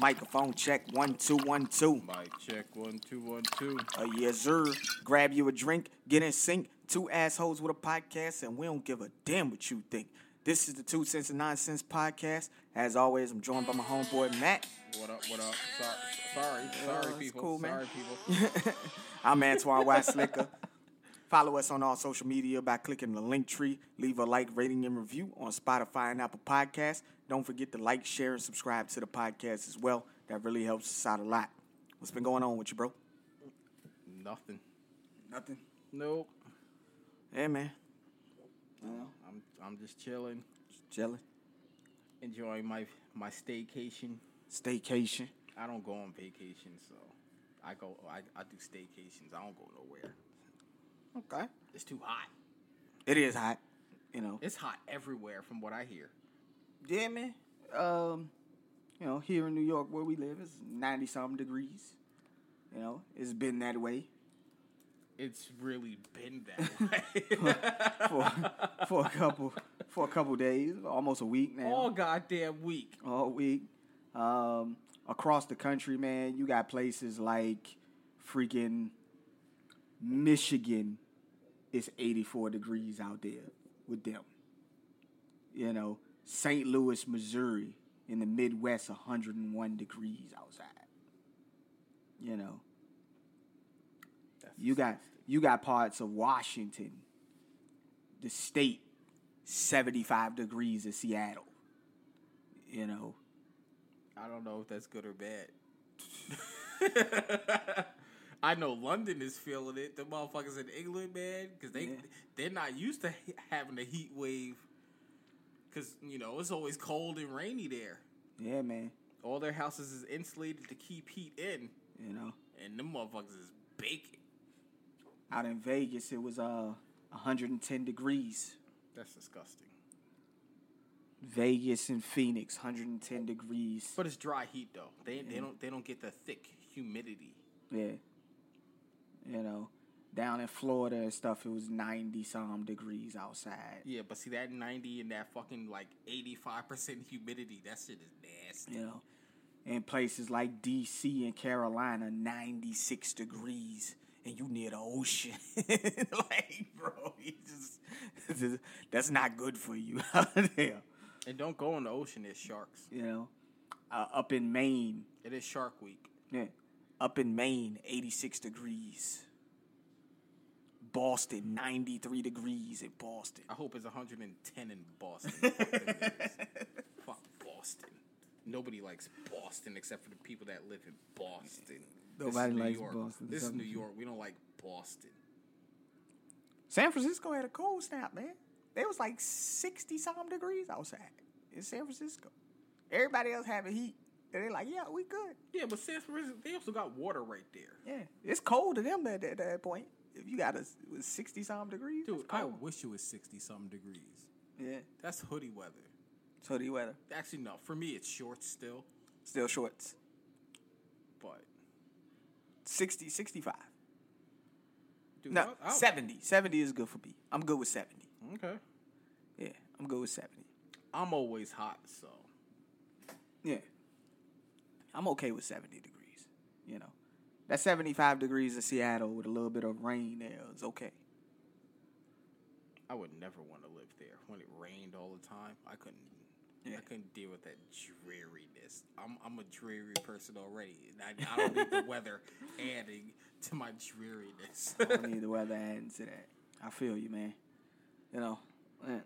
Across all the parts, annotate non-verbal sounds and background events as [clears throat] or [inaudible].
Microphone check one two one two. Mic check one two one two. Uh, yes, sir. Grab you a drink, get in sync. Two assholes with a podcast, and we don't give a damn what you think. This is the Two Cents and Nonsense podcast. As always, I'm joined by my homeboy Matt. What up? What up? Sorry, sorry, sorry, it's people. cool, man. Sorry, people. [laughs] I'm Antoine White Slicker. Follow us on all social media by clicking the link tree. Leave a like, rating, and review on Spotify and Apple Podcasts. Don't forget to like, share, and subscribe to the podcast as well. That really helps us out a lot. What's been going on with you, bro? Nothing. Nothing. Nope. Hey, man. I'm I'm just chilling, Just chilling. enjoying my my staycation. Staycation. I don't go on vacation, so I go. I, I do staycations. I don't go nowhere. Okay. It's too hot. It is hot, you know. It's hot everywhere, from what I hear. Yeah, man. Um, you know, here in New York where we live, it's ninety something degrees. You know, it's been that way It's really been that [laughs] way [laughs] for for a couple for a couple days, almost a week now. all goddamn week. all week. Um, across the country, man, you got places like freaking Michigan. It's 84 degrees out there with them. You know, St. Louis, Missouri, in the Midwest, 101 degrees outside. You know, That's you got you got parts of Washington, the state, 75 degrees in Seattle. You know, I don't know if that's good or bad. [laughs] I know London is feeling it. The motherfuckers in England, man, because they Yeah. they're not used to having a heat wave. Because you know it's always cold and rainy there. yeah, man. All their houses is insulated to keep heat in, You know, and them motherfuckers is baking. out in Vegas, it was uh 110 degrees. That's disgusting. Vegas and Phoenix, 110 degrees. But it's dry heat though. They they don't they don't get the thick humidity. Yeah. You know, down in Florida and stuff, it was 90 some degrees outside. Yeah, but see that ninety and that fucking like eighty five percent humidity. That shit is nasty. You know, in places like D.C. and Carolina, 96 degrees. And you near the ocean, [laughs] like bro, you just, [laughs] that's not good for you [laughs] out there. And don't go in the ocean. There's sharks. You know, uh, up in Maine, It is Shark Week. Yeah. Up in Maine, 86 degrees. Boston, 93 degrees in Boston. I hope it's 110 in Boston. Fuck them niggas. [laughs] Fuck Boston. Nobody likes Boston except for the people that live in Boston. This is Nobody New likes York. Boston. This is New York. We don't like Boston. San Francisco had a cold snap, man. It was like 60 something degrees outside in San Francisco. Everybody else having heat. And they're like, yeah, we good. Yeah, but Francisco, they also got water right there. Yeah. It's cold to them at, at that point. If you got a 60 something degrees, Dude, it's I wish it was 60 something degrees. Yeah. That's hoodie weather. So the weather. Actually, no. For me, it's shorts still, Still shorts. but 60, 65. dude, No, I'll- I'll- 70. 70 is good for me. I'm good with 70. Okay. Yeah, I'm good with 70. I'm always hot, so Yeah. I'm okay with 70 degrees. You know, that 75 degrees in Seattle with a little bit of rain there is okay. I would never want to live there when it rained all the time. I couldn't. Yeah. I couldn't deal with that dreariness. I'm I'm a dreary person already. I, I don't need the [laughs] weather adding to my dreariness. I don't need the [laughs] weather adding to that. I feel you, man. You know, eh,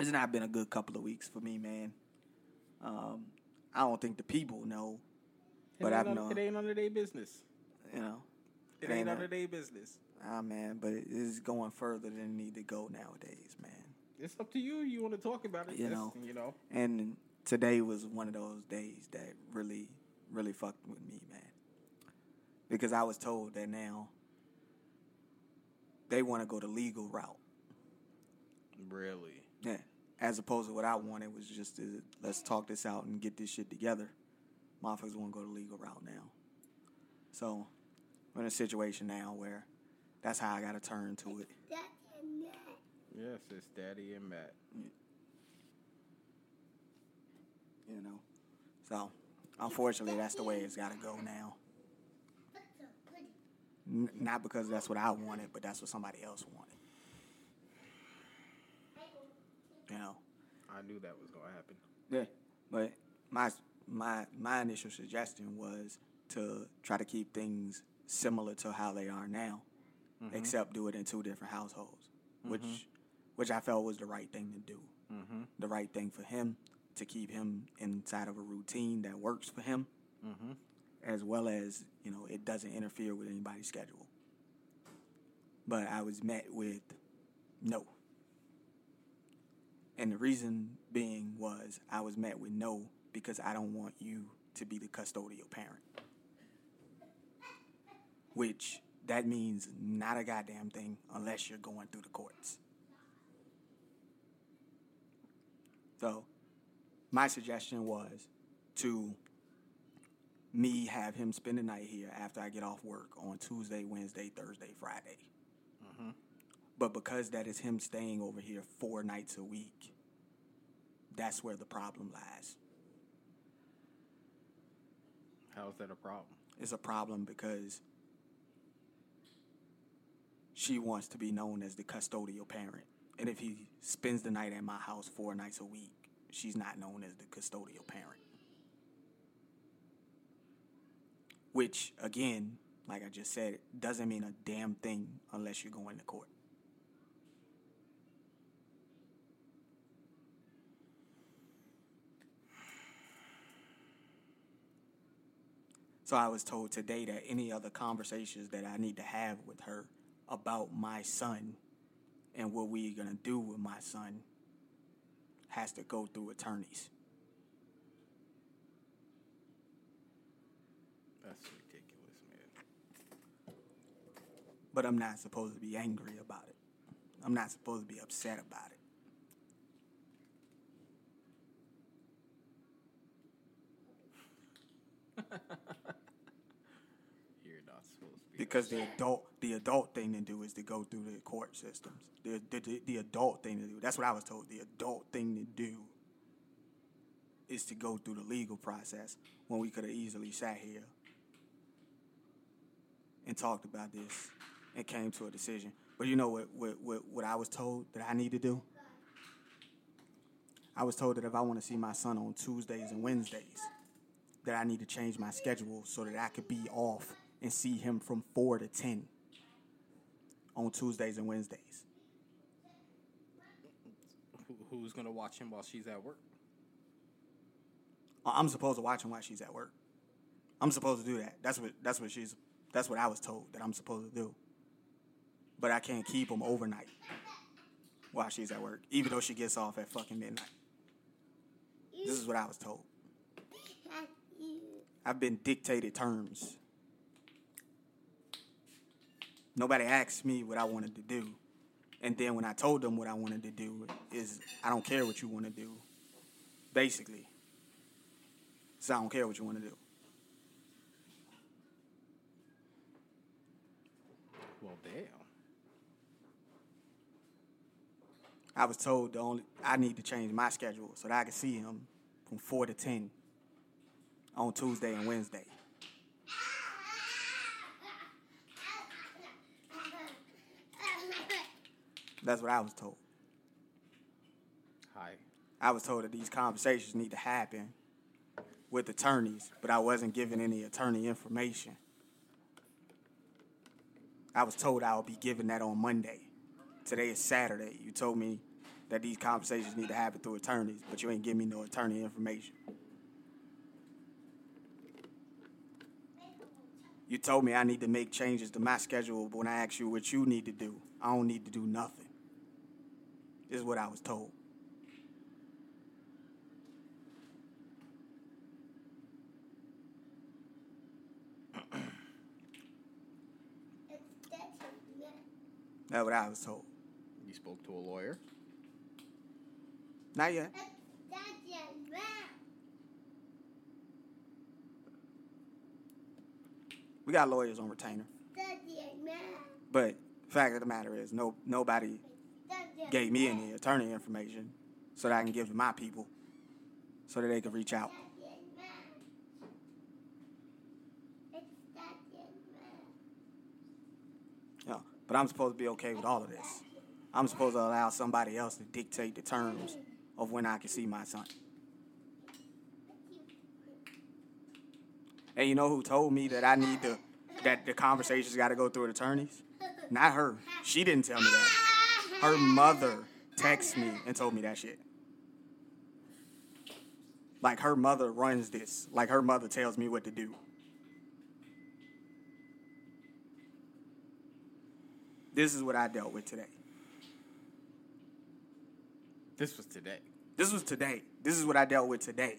it's not been a good couple of weeks for me, man. Um, I don't think the people know, but I've ain't known. it ain't none of their business. You know, It Ain't ain't none none. their business. ah, man, but it is going further than it need to go nowadays, man. It's up to you. You want to talk about it? You know. You know. And today was one of those days that really, really fucked with me, man. Because I was told that now they want to go the legal route. Really. Yeah. As opposed to what I wanted was just to let's talk this out and get this shit together. Motherfuckers want to go the legal route now. So we're in a situation now where that's how I got to turn to it. Yes, it's Daddy and Matt. You know. So Unfortunately, that's the way it's got to go now. N- not because that's what I wanted, but that's what somebody else wanted. You know. I knew that was gonna happen. Yeah, but my my my initial suggestion was to try to keep things similar to how they are now, mm-hmm. except do it in two different households, mm-hmm. which which I felt was the right thing to do. Mm-hmm. The right thing for him to keep him inside of a routine that works for him, mm-hmm. as well as you know it doesn't interfere with anybody's schedule. But I was met with no. And the reason being was I was met with no because I don't want you to be the custodial parent. Which that means not a goddamn thing unless you're going through the courts. So, my suggestion was to me have him spend the night here after I get off work on Tuesday, Wednesday, Thursday, Friday. But because that is him staying over here four nights a week, that's where the problem lies. How is that a problem? It's a problem because she wants to be known as the custodial parent. And if he spends the night at my house four nights a week, she's not known as the custodial parent. Which, again, like I just said, doesn't mean a damn thing unless you're going to court. So I was told today that any other conversations that I need to have with her about my son and what we're going to do with my son has to go through attorneys. That's ridiculous, man. But I'm not supposed to be angry about it. I'm not supposed to be upset about it. [laughs] because the adult the adult thing to do is to go through the court systems. The, the, the adult thing to do. That's what I was told. The adult thing to do is to go through the legal process when we could have easily sat here and talked about this and came to a decision. But you know what, what, what, what I was told that I need to do? I was told that if I want to see my son on Tuesdays and Wednesdays, that I need to change my schedule so that I could be off and see him from 4 to 10 on Tuesdays and Wednesdays. Who's going to watch him while she's at work? Uh, I'm supposed to watch him while she's at work. I'm supposed to do that. That's what that's what she's that's what I was told that I'm supposed to do. But I can't keep him overnight while she's at work, even though she gets off at fucking midnight. This is what I was told. I've been dictated terms Nobody asked me what I wanted to do. And then when I told them what I wanted to do is I don't care what you want to do. Basically. So I don't care what you want to do. Well, damn. I was told the only I need to change my schedule so that I can see him from four to ten on Tuesday and Wednesday. That's what I was told. Hi. I was told that these conversations need to happen with attorneys, but I wasn't given any attorney information. I was told I would be given that on Monday. Today is Saturday. You told me that these conversations need to happen through attorneys, but you ain't give me no attorney information. You told me I need to make changes to my schedule, but when I ask you what you need to do, I don't need to do nothing is what I was told. That's what I was told. You spoke to a lawyer? Not yet. We got lawyers on retainer. But fact of the matter is, no nobody gave me any attorney information so that I can give to my people so that they can reach out. Yeah, but I'm supposed to be okay with all of this. I'm supposed to allow somebody else to dictate the terms of when I can see my son. And you know who told me that I need to that the conversation's got to go through attorneys? Not her. She didn't tell me that. Her mother texted me and told me that shit. Like her mother runs this. Like her mother tells me what to do. This is what I dealt with today. This was today. This was today. This is what I dealt with today.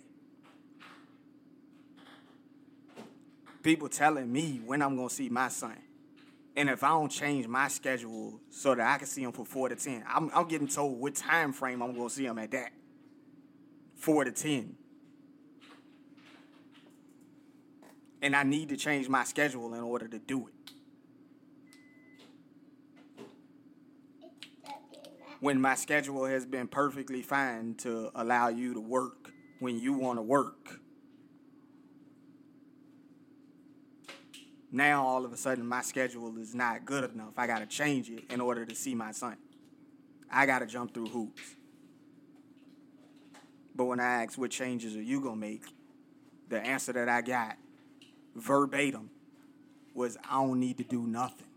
People telling me when I'm gonna see my son. And if I don't change my schedule so that I can see him for four to ten, I'm, I'm getting told what time frame I'm gonna see him at that. Four to ten. And I need to change my schedule in order to do it. When my schedule has been perfectly fine to allow you to work when you want to work. Now all of a sudden my schedule is not good enough. I got to change it in order to see my son. I got to jump through hoops. But when I asked what changes are you going to make, the answer that I got verbatim was I don't need to do nothing.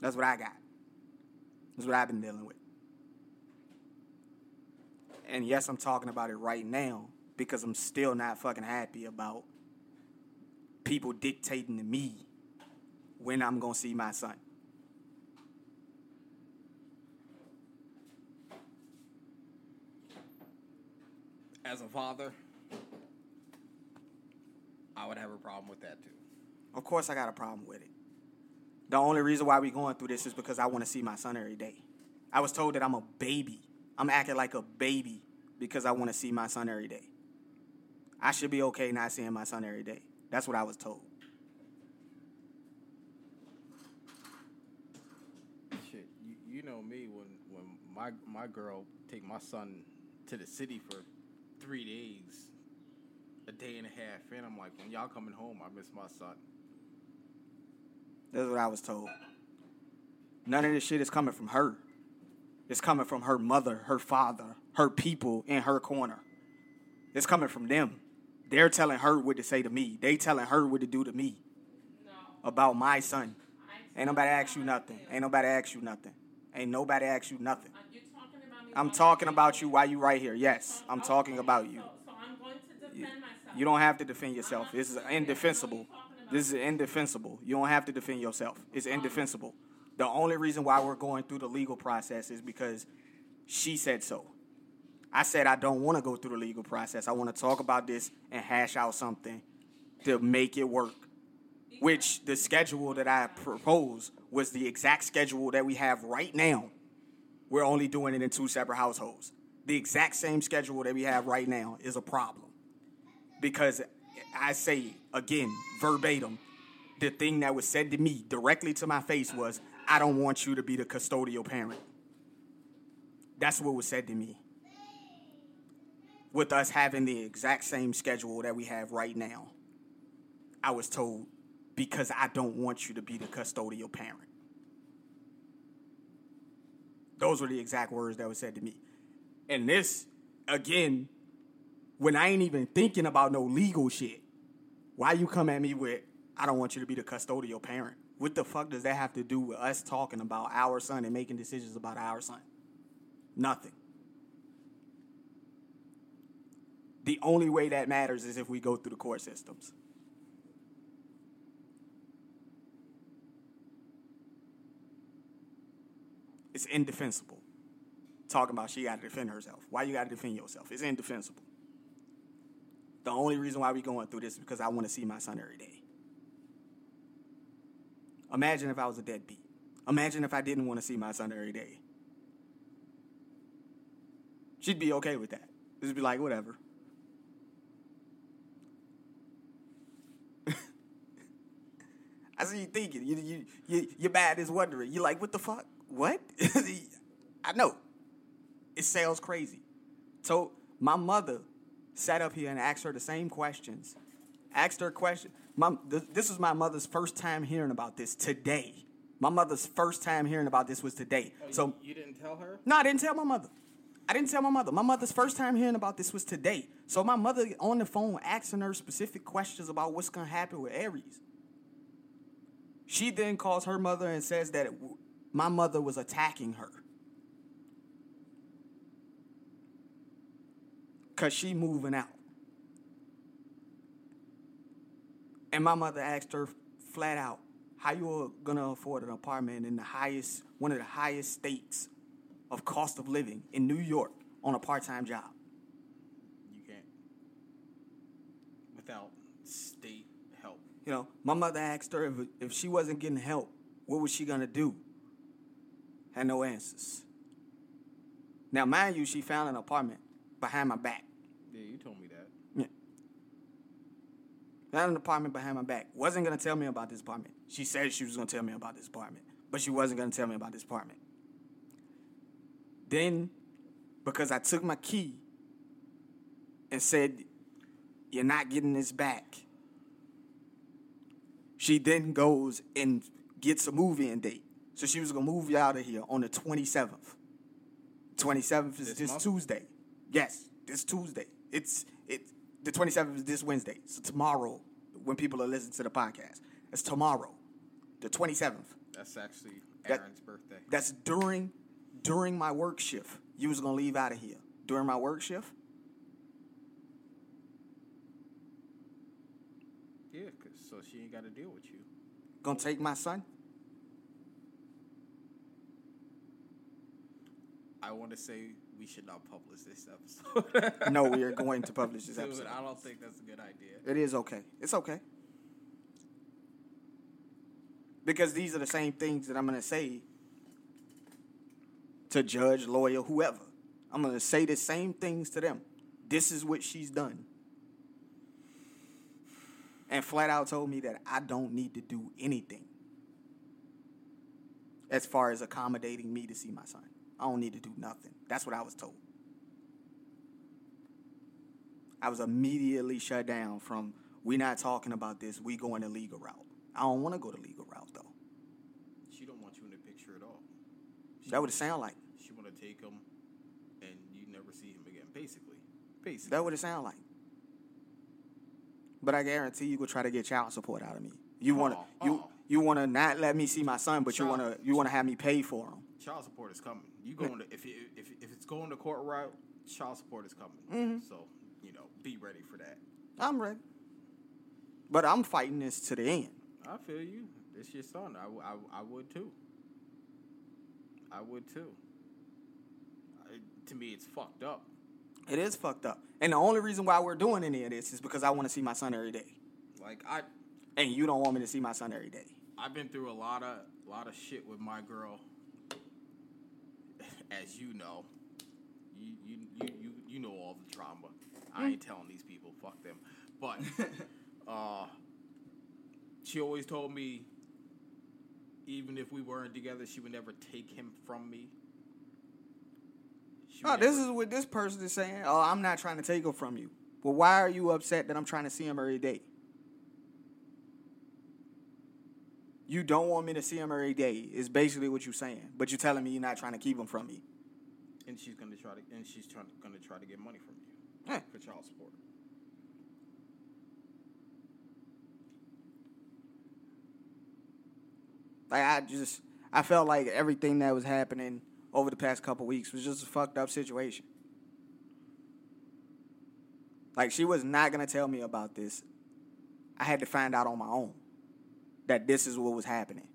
That's what I got. That's what I've been dealing with. And yes, I'm talking about it right now because I'm still not fucking happy about people dictating to me when I'm going to see my son. As a father, I would have a problem with that too. Of course, I got a problem with it. The only reason why we going through this is because I want to see my son every day. I was told that I'm a baby. I'm acting like a baby because I want to see my son every day. I should be okay not seeing my son every day. That's what I was told. Shit, you, you know me when when my my girl take my son to the city for three days, a day and a half, and I'm like, when y'all coming home, I miss my son. That's what I was told. None of this shit is coming from her. It's coming from her mother, her father, her people in her corner. It's coming from them. They're telling her what to say to me. They telling her what to do to me No. about my son. Ain't nobody ask you nothing. Ain't nobody ask you nothing. Ain't nobody ask you nothing. Talking? I'm talking about you while you right here. Yes, I'm talking about you. You don't have to defend yourself. This is indefensible. This is indefensible. You don't have to defend yourself. It's indefensible. The only reason why we're going through the legal process is because she said so. I said I don't want to go through the legal process. I want to talk about this and hash out something to make it work. Which the schedule that I proposed was the exact schedule that we have right now. We're only doing it in two separate households. The exact same schedule that we have right now is a problem. Because I say again, verbatim, the thing that was said to me directly to my face was, I don't want you to be the custodial parent. That's what was said to me. With us having the exact same schedule that we have right now, I was told, because I don't want you to be the custodial parent. Those were the exact words that were said to me. And this, again, when I ain't even thinking about no legal shit, why you come at me with, I don't want you to be the custodial parent? What the fuck does that have to do with us talking about our son and making decisions about our son? Nothing. The only way that matters is if we go through the court systems. It's indefensible. Talking about she got to defend herself. Why you got to defend yourself? It's indefensible. The only reason why we going through this is because I want to see my son every day. Imagine if I was a deadbeat. Imagine if I didn't want to see my son every day. She'd be okay with that. Just be like, whatever. [laughs] I see you thinking. You, you, you, your bad is wondering. You're like, what the fuck? What? [laughs] I know. It sounds crazy. So my mother sat up here and asked her the same questions. Asked her question. My, this was my mother's first time hearing about this today. My mother's first time hearing about this was today. Oh, So you, you didn't tell her? no, I didn't tell my mother. I didn't tell my mother. My mother's first time hearing about this was today. So my mother on the phone asking her specific questions about what's gonna happen with Aries. She then calls her mother and says that w- my mother was attacking her. Cause she moving out. And my mother asked her flat out, how you are gonna afford an apartment in the highest, one of the highest states of cost of living in New York on a part-time job? You can't. Without state help. You know, my mother asked her if, if she wasn't getting help, what was she gonna do? Had no answers. Now, mind you, she found an apartment behind my back. Yeah, you told me that. Found an apartment behind my back. Wasn't gonna tell me about this apartment. She said she was gonna tell me about this apartment, but she wasn't gonna tell me about this apartment. Then, because I took my key and said, You're not getting this back, she then goes and gets a movie-in date. So she was gonna move you out of here on the 27th. 27th is This this. Tuesday. Yes, this Tuesday. It's it. The 27th is this Wednesday. So tomorrow, when people are listening to the podcast, it's tomorrow, the 27th. That's actually That- Aaron's birthday. That's during during my work shift. You was gonna leave out of here during my work shift. Yeah, 'cause so she ain't got to deal with you. Gonna take my son. I want to say we should not publish this episode. [laughs] No, we are going to publish this [laughs] Dude, episode. I don't think that's a good idea. It is okay. It's okay. Because these are the same things that I'm going to say to judge, lawyer, whoever. I'm going to say the same things to them. This is what she's done. And flat out told me that I don't need to do anything as far as accommodating me to see my son. I don't need to do nothing. That's what I was told. I was immediately shut down from we not talking about this, we going the legal route. I don't want to go the legal route though. She don't want you in the picture at all. She That would sound like. She want to take him, and you never see him again. Basically, basically. That would it sound like. But I guarantee you could try to get child support out of me. You want to Oh, you oh. you want to not let me see my son, but you want to you want to have me pay for him. Child support is coming. You going to if you, if if it's going the court route, child support is coming. Mm-hmm. So you know, be ready for that. I'm ready. But I'm fighting this to the end. I feel you. It's your son. I, w- I, I would too. I would too. I, to me, it's fucked up. It is fucked up. And the only reason why we're doing any of this is because I want to see my son every day. Like I, And you don't want me to see my son every day. I've been through a lot of a lot of shit with my girl. As you know, you you you you, you know all the drama. I ain't telling these people. Fuck them. But [laughs] uh, she always told me, even if we weren't together, she would never take him from me. She Oh, this is what this person is saying. Oh, I'm not trying to take him from you. Well, why are you upset that I'm trying to see him every day? You don't want me to see him every day, is basically what you're saying. But you're telling me you're not trying to keep him from me. and she's gonna try to and she's trying to, gonna try to get money from you Yeah. for child support. Like I just I felt like everything that was happening over the past couple weeks was just a fucked up situation. Like she was not gonna tell me about this. I had to find out on my own that this is what was happening.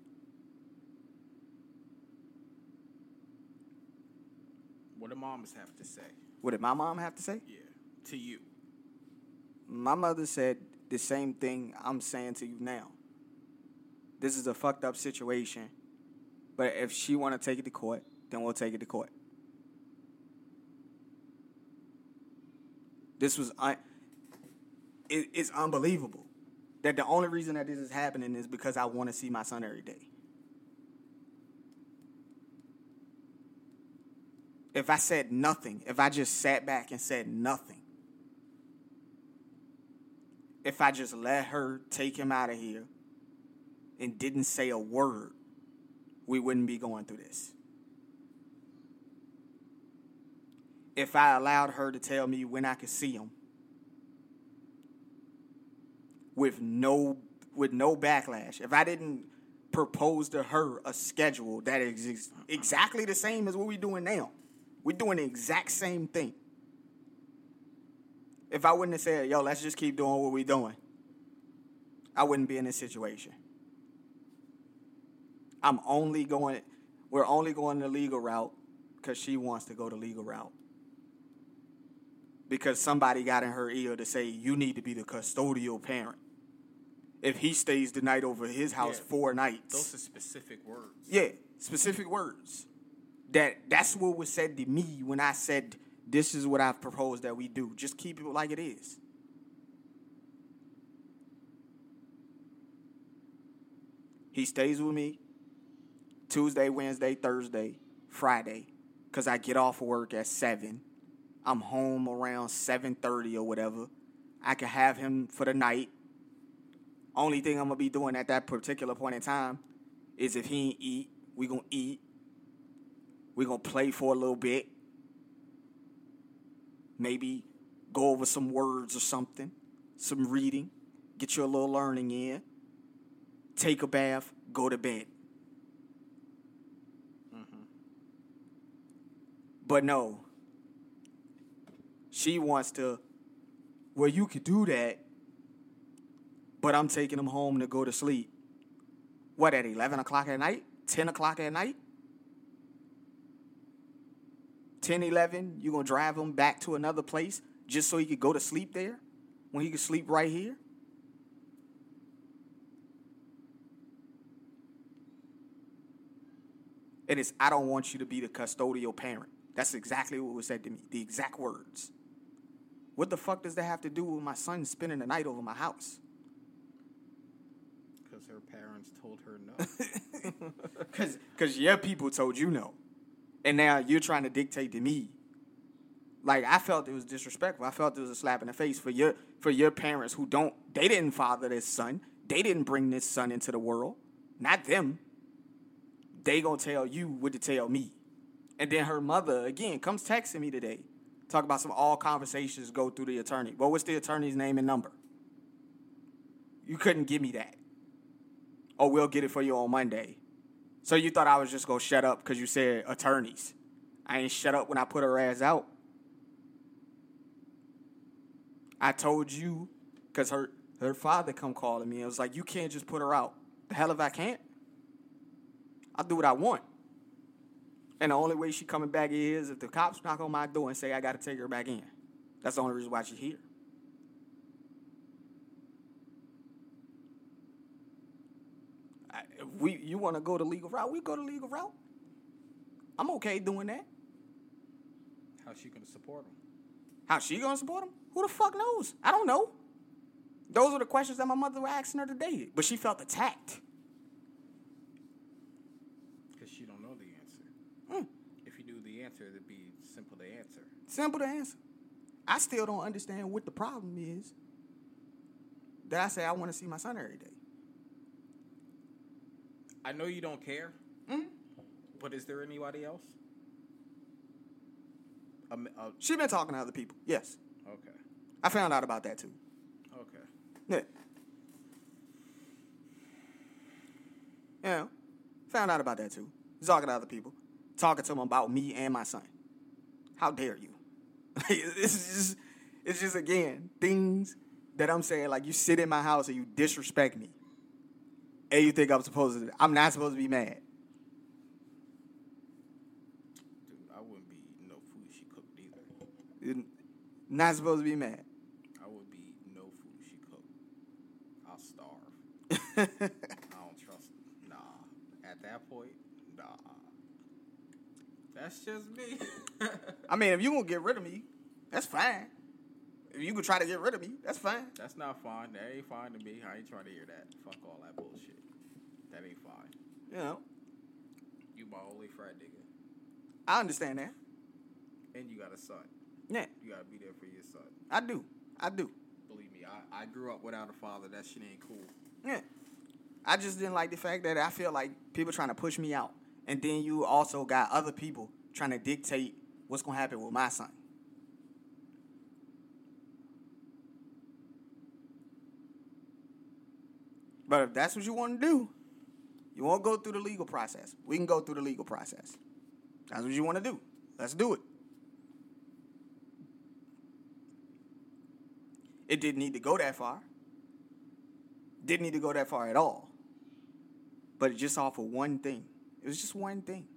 What do moms have to say? What did my mom have to say? Yeah, to you. My mother said the same thing I'm saying to you now. This is a fucked up situation, but if she want to take it to court, then we'll take it to court. This was un- it, it's unbelievable that the only reason that this is happening is because I want to see my son every day. If I said nothing, if I just sat back and said nothing, if I just let her take him out of here and didn't say a word, we wouldn't be going through this. If I allowed her to tell me when I could see him with no with no backlash, if I didn't propose to her a schedule that is ex- exactly the same as what we're doing now, we're doing the exact same thing. If I wouldn't have said, yo, let's just keep doing what we're doing, I wouldn't be in this situation. I'm only going, we're only going the legal route because she wants to go the legal route. Because somebody got in her ear to say, you need to be the custodial parent. If he stays the night over his house Yeah. four nights. Those are specific words. Yeah, specific words. That that's what was said to me when I said this is what I've proposed that we do. Just keep it like it is. He stays with me Tuesday, Wednesday, Thursday, Friday, cause I get off work at seven. I'm home around seven thirty or whatever. I can have him for the night. Only thing I'm gonna be doing at that particular point in time is if he ain't eat, we gonna eat. We gonna play for a little bit. Maybe go over some words or something, some reading, get you a little learning in. Take a bath, go to bed. Mm-hmm. But no, she wants to. Well, you could do that, but I'm taking him home to go to sleep. What at eleven o'clock at night? Ten o'clock at night? 10, 11, you're gonna drive him back to another place just so he could go to sleep there when he could sleep right here? And It is, I don't want you to be the custodial parent. That's exactly what was said to me, the exact words. What the fuck does that have to do with my son spending the night over my house? Because told her no. [laughs] Cause, cause your people told you no, and now you're trying to dictate to me. Like I felt it was disrespectful. I felt it was a slap in the face for your for your parents who don't. They didn't father this son. They didn't bring this son into the world. Not them. They gonna tell you what to tell me, and then her mother again comes texting me today, talk about some all conversations go through the attorney. Well, what's the attorney's name and number? You couldn't give me that. Oh, we'll get it for you on Monday. So you thought I was just gonna shut up because you said attorneys. I ain't shut up when I put her ass out. I told you, cause her her father come calling me. It was like you can't just put her out. The hell if I can't. I'll do what I want. And the only way she coming back is if the cops knock on my door and say I gotta take her back in. That's the only reason why she's here. I, if we you want to go the legal route, we go the legal route. I'm okay doing that. How's she gonna support him? How's she gonna support him? Who the fuck knows? I don't know. Those were the questions that my mother was asking her today, but she felt attacked. Because she don't know the answer. Mm. If you knew the answer, it'd be simple to answer. Simple to answer. I still don't understand what the problem is. That I say I want to see my son every day. I know you don't care, Mm. but is there anybody else? Um, uh, She been talking to other people. Yes, okay, I found out about that too. okay. Yeah. Yeah. Found out about that too. Talking to other people. Talking to them about me and my son. How dare you? [laughs] it's just it's just again things that I'm saying like you sit in my house and you disrespect me. And you think I'm supposed to I'm not supposed to be mad. Dude, I wouldn't be no food she cooked either. You're Not supposed to be mad. I would be no food she cooked. I'll starve. [laughs] I don't trust. Nah. At that point, nah. That's just me. [laughs] I mean, if you gonna get rid of me, that's fine. If you could try to get rid of me, that's fine. That's not fine. That ain't fine to me. I ain't trying to hear that. Fuck all that bullshit. That ain't fine. You know, You my only friend, nigga. I understand that. And you got a son. Yeah, You gotta be there for your son. I do. I do. Believe me. I, I grew up without a father. That shit ain't cool. Yeah. I just didn't like the fact that I feel like people trying to push me out. And then you also got other people trying to dictate what's going to happen with my son. But if that's what you want to do, you want to go through the legal process. We can go through the legal process. That's what you want to do. Let's do it. It didn't need to go that far. Didn't need to go that far at all. But it just off of one thing. It was just one thing.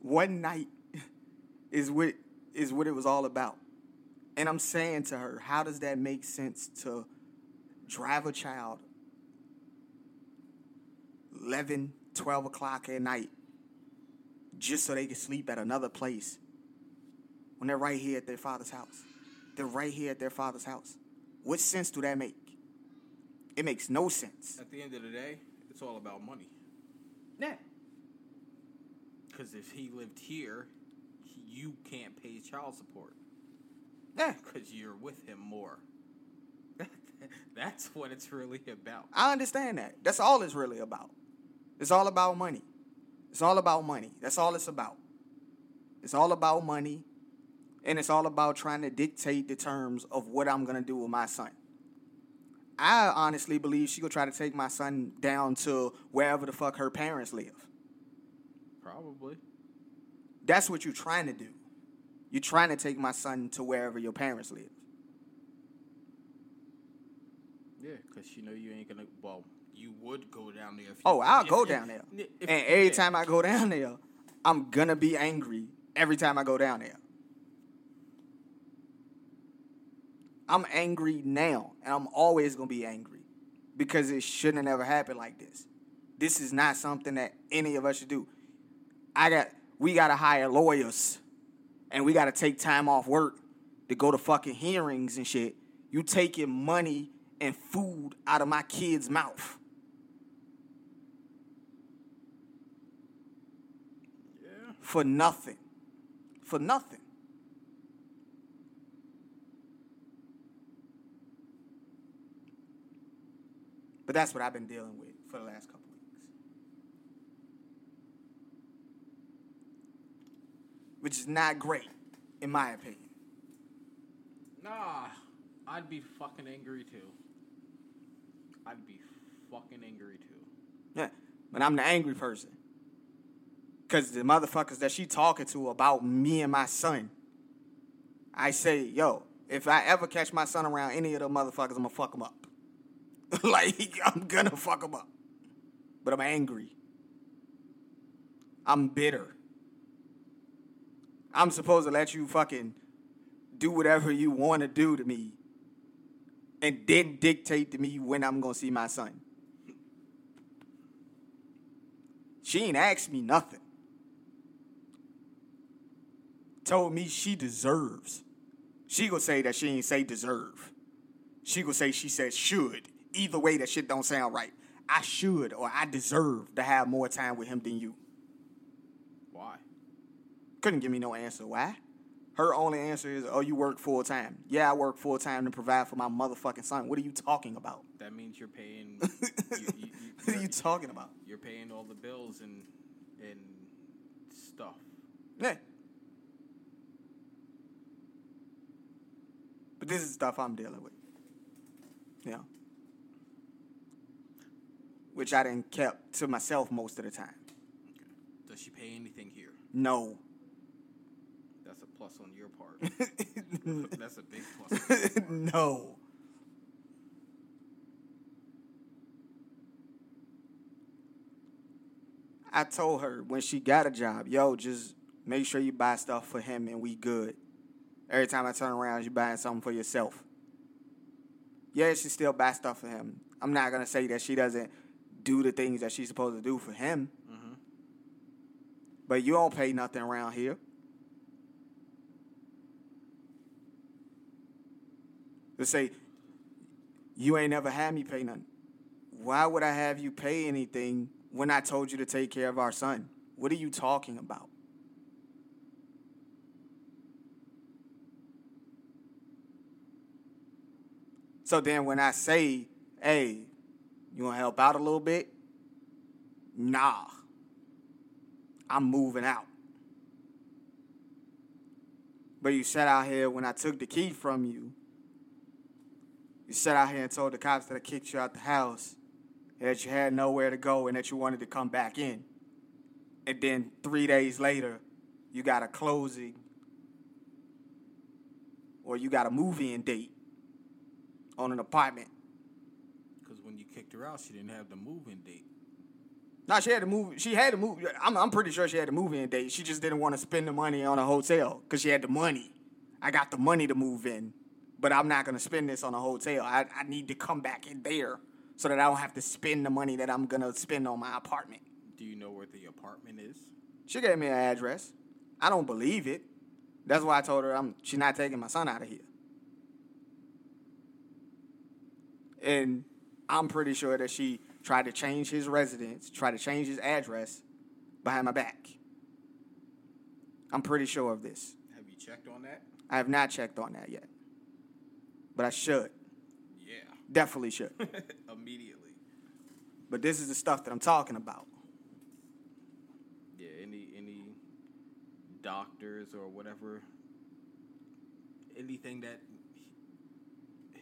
One night [laughs] is what is what it was all about. And I'm saying to her, how does that make sense to drive a child 11, 12 o'clock at night just so they can sleep at another place when they're right here at their father's house? They're right here at their father's house. What sense do that make? It makes no sense. At the end of the day, it's all about money. Yeah. Because if he lived here, you can't pay child support Yeah. because you're with him more. [laughs] That's what it's really about. I understand that. That's all it's really about. It's all about money. It's all about money. That's all it's about. It's all about money. And it's all about trying to dictate the terms of what I'm going to do with my son. I honestly believe she gonna try to take my son down to wherever the fuck her parents live. Probably. That's what you're trying to do. You're trying to take my son to wherever your parents live. Yeah, because you know you ain't gonna. Well, you would go down there. If you, Oh, I'll if- go if- down there. if- and every time I go down there, I'm gonna be angry every time I go down there. I'm angry now, and I'm always gonna be angry because it shouldn't have never happened like this. This is not something that any of us should do. I got, we gotta hire lawyers, and we gotta take time off work to go to fucking hearings and shit. You taking money and food out of my kid's mouth. Yeah. For nothing. For nothing. But that's what I've been dealing with for the last couple weeks. Which is not great, in my opinion. Nah, I'd be fucking angry too. I'd be fucking angry too. Yeah, but I'm the angry person. Cause the motherfuckers that she talking to about me and my son, I say, yo, if I ever catch my son around any of the motherfuckers, I'm gonna fuck him up. [laughs] like I'm gonna fuck him up. But I'm angry. I'm bitter. I'm supposed to let you fucking do whatever you want to do to me, and then dictate to me when I'm gonna see my son. She ain't asked me nothing. Told me she deserves. She gonna say that she ain't say deserve. She gonna say she said should. Either way, that shit don't sound right. I should or I deserve to have more time with him than you. Why? Couldn't give me no answer. Why? Her only answer is, oh, you work full time. Yeah, I work full time to provide for my motherfucking son. What are you talking about? That means you're paying. [laughs] you, you, you, What are you talking about? You're paying all the bills and and stuff. Yeah. But this is stuff I'm dealing with. Yeah. Which I didn't kept to myself most of the time. Does she pay anything here? No. That's a plus on your part. [laughs] That's a big plus. On your part. [laughs] no. I told her when she got a job, yo, just make sure you buy stuff for him and we good. Every time I turn around, you're buying something for yourself. Yeah, she still buy stuff for him. I'm not gonna say that she doesn't do the things that she's supposed to do for him. But you don't pay nothing around here. Let's say you ain't never had me pay nothing. Why would I have you pay anything when I told you to take care of our son? What are you talking about? So then when I say, hey, you want to help out a little bit? Nah. I'm moving out. But you sat out here when I took the key from you. You sat out here and told the cops that I kicked you out the house, and that you had nowhere to go, and that you wanted to come back in. And then three days later, you got a closing or you got a move-in date on an apartment. Because when you kicked her out, she didn't have the move-in date. No, she had to move. She had to move. I'm, I'm pretty sure she had to move in date. She just didn't want to spend the money on a hotel because she had the money. I got the money to move in, but I'm not gonna spend this on a hotel. I, I need to come back in there so that I don't have to spend the money that I'm gonna spend on my apartment. Do you know where the apartment is? She gave me an address. I don't believe it. That's why I told her I'm she's not taking my son out of here. And I'm pretty sure that she tried to change his residence, tried to change his address behind my back. I'm pretty sure of this. Have you checked on that? I have not checked on that yet. But I should. Yeah. Definitely should. [laughs] Immediately. but this is the stuff that I'm talking about. Yeah. Any any doctors or whatever. Anything that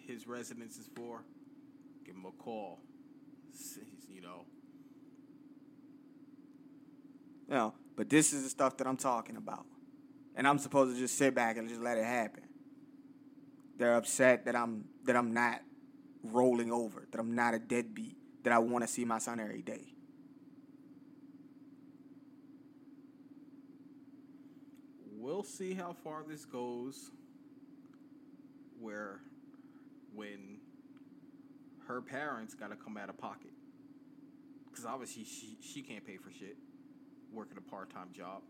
his residence is for, give him a call. You know. Know, but this is the stuff that I'm talking about. And I'm supposed to just sit back and just let it happen. They're upset that I'm that I'm not rolling over, that I'm not a deadbeat, that I want to see my son every day. We'll see how far this goes. Where, when her parents got to come out of pocket, because obviously she she can't pay for shit, working a part time job.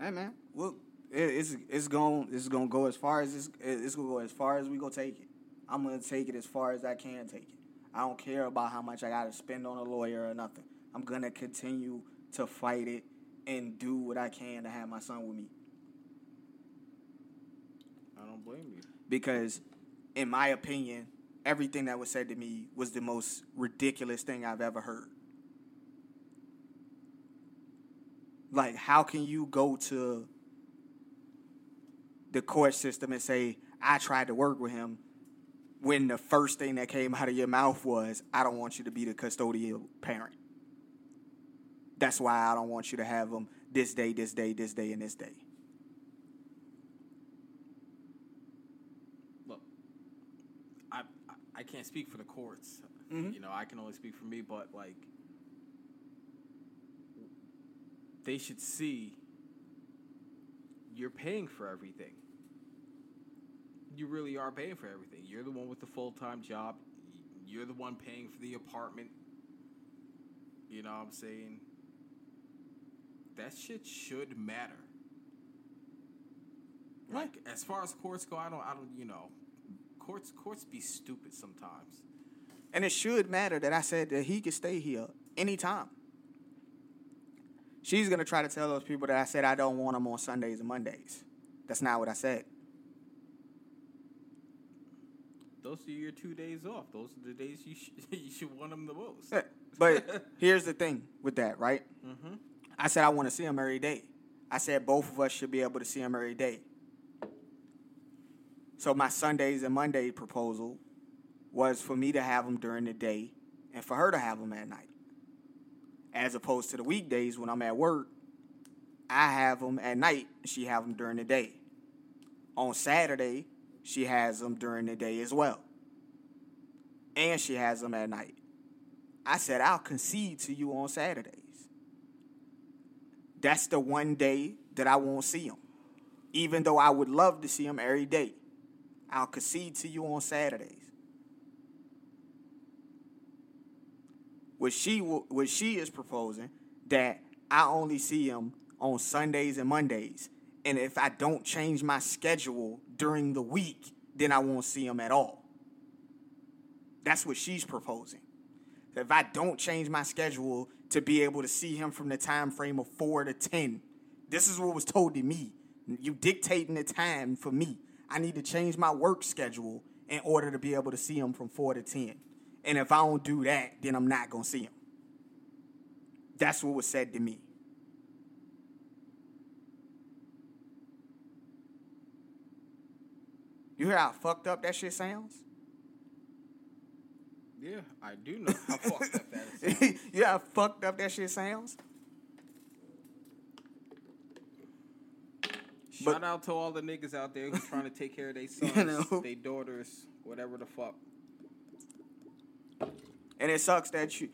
Hey man, well, it's it's going it's gonna go as far as it's it's gonna go as far as we gonna take it. I'm gonna take it as far as I can take it. I don't care about how much I gotta spend on a lawyer or nothing. I'm gonna continue to fight it and do what I can to have my son with me. I don't blame you. because in my opinion everything that was said to me was the most ridiculous thing i've ever heard. Like how can you go to the court system and say i tried to work with him when the first thing that came [laughs] out of your mouth was i don't want you to be the custodial parent. That's why i don't want you to have him this day this day this day and this day Look, I I, I can't speak for the courts. Mhm. You know, I can only speak for me. But like, they should see you're paying for everything. You really are paying for everything. You're the one with the full time job. You're the one paying for the apartment. You know what I'm saying? That shit should matter. Like as far as courts go, I don't I don't you know courts courts be stupid sometimes. And it should matter that I said that he could stay here anytime. She's gonna try to tell those people that I said I don't want him on Sundays and Mondays. That's not what I said. Those are your two days off. Those are the days you sh- [laughs] you should want them the most. Eh, But [laughs] here's the thing with that, right? Mm-hmm. I said I want to see him every day. I said both of us should be able to see him every day. So my Sundays and Monday proposal was for me to have them during the day and for her to have them at night. As opposed to the weekdays when I'm at work, I have them at night, she have them during the day. On Saturday, she has them during the day as well. And she has them at night. I said I'll concede to you on Saturdays. That's the one day that I won't see them, Even though I would love to see them every day. I'll concede to you on Saturdays. What she what she is proposing that I only see him on Sundays and Mondays, and if I don't change my schedule during the week, then I won't see him at all. That's what she's proposing. If I don't change my schedule to be able to see him from the time frame of four to ten, this is what was told to me. You dictating the time for me. I need to change my work schedule in order to be able to see him from four to ten. And if I don't do that, then I'm not gonna see him. That's what was said to me. You hear how fucked up that shit sounds? Yeah, I do know how fucked up that is. [laughs] you how fucked up that shit sounds? But- Shout out to all the niggas out there who's trying to take care of their [laughs] sons, know? their daughters, whatever the fuck. And it sucks that you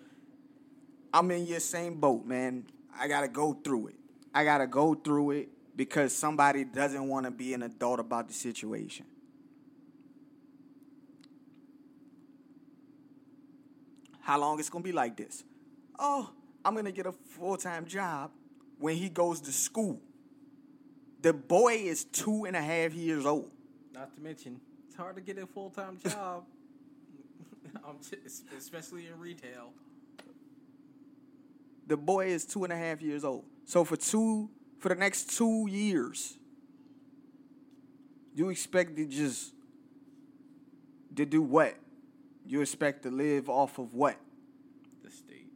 I'm in your same boat, man. I gotta go through it. I gotta go through it because somebody doesn't want to be an adult about the situation. How long it's gonna be like this? Oh, I'm gonna get a full time job when he goes to school. The boy is two and a half years old. Not to mention, it's hard to get a full time [laughs] job, [laughs] um, especially in retail. The boy is two and a half years old. So for two, for the next two years, you expect to just to do what? You expect to live off of what? The state,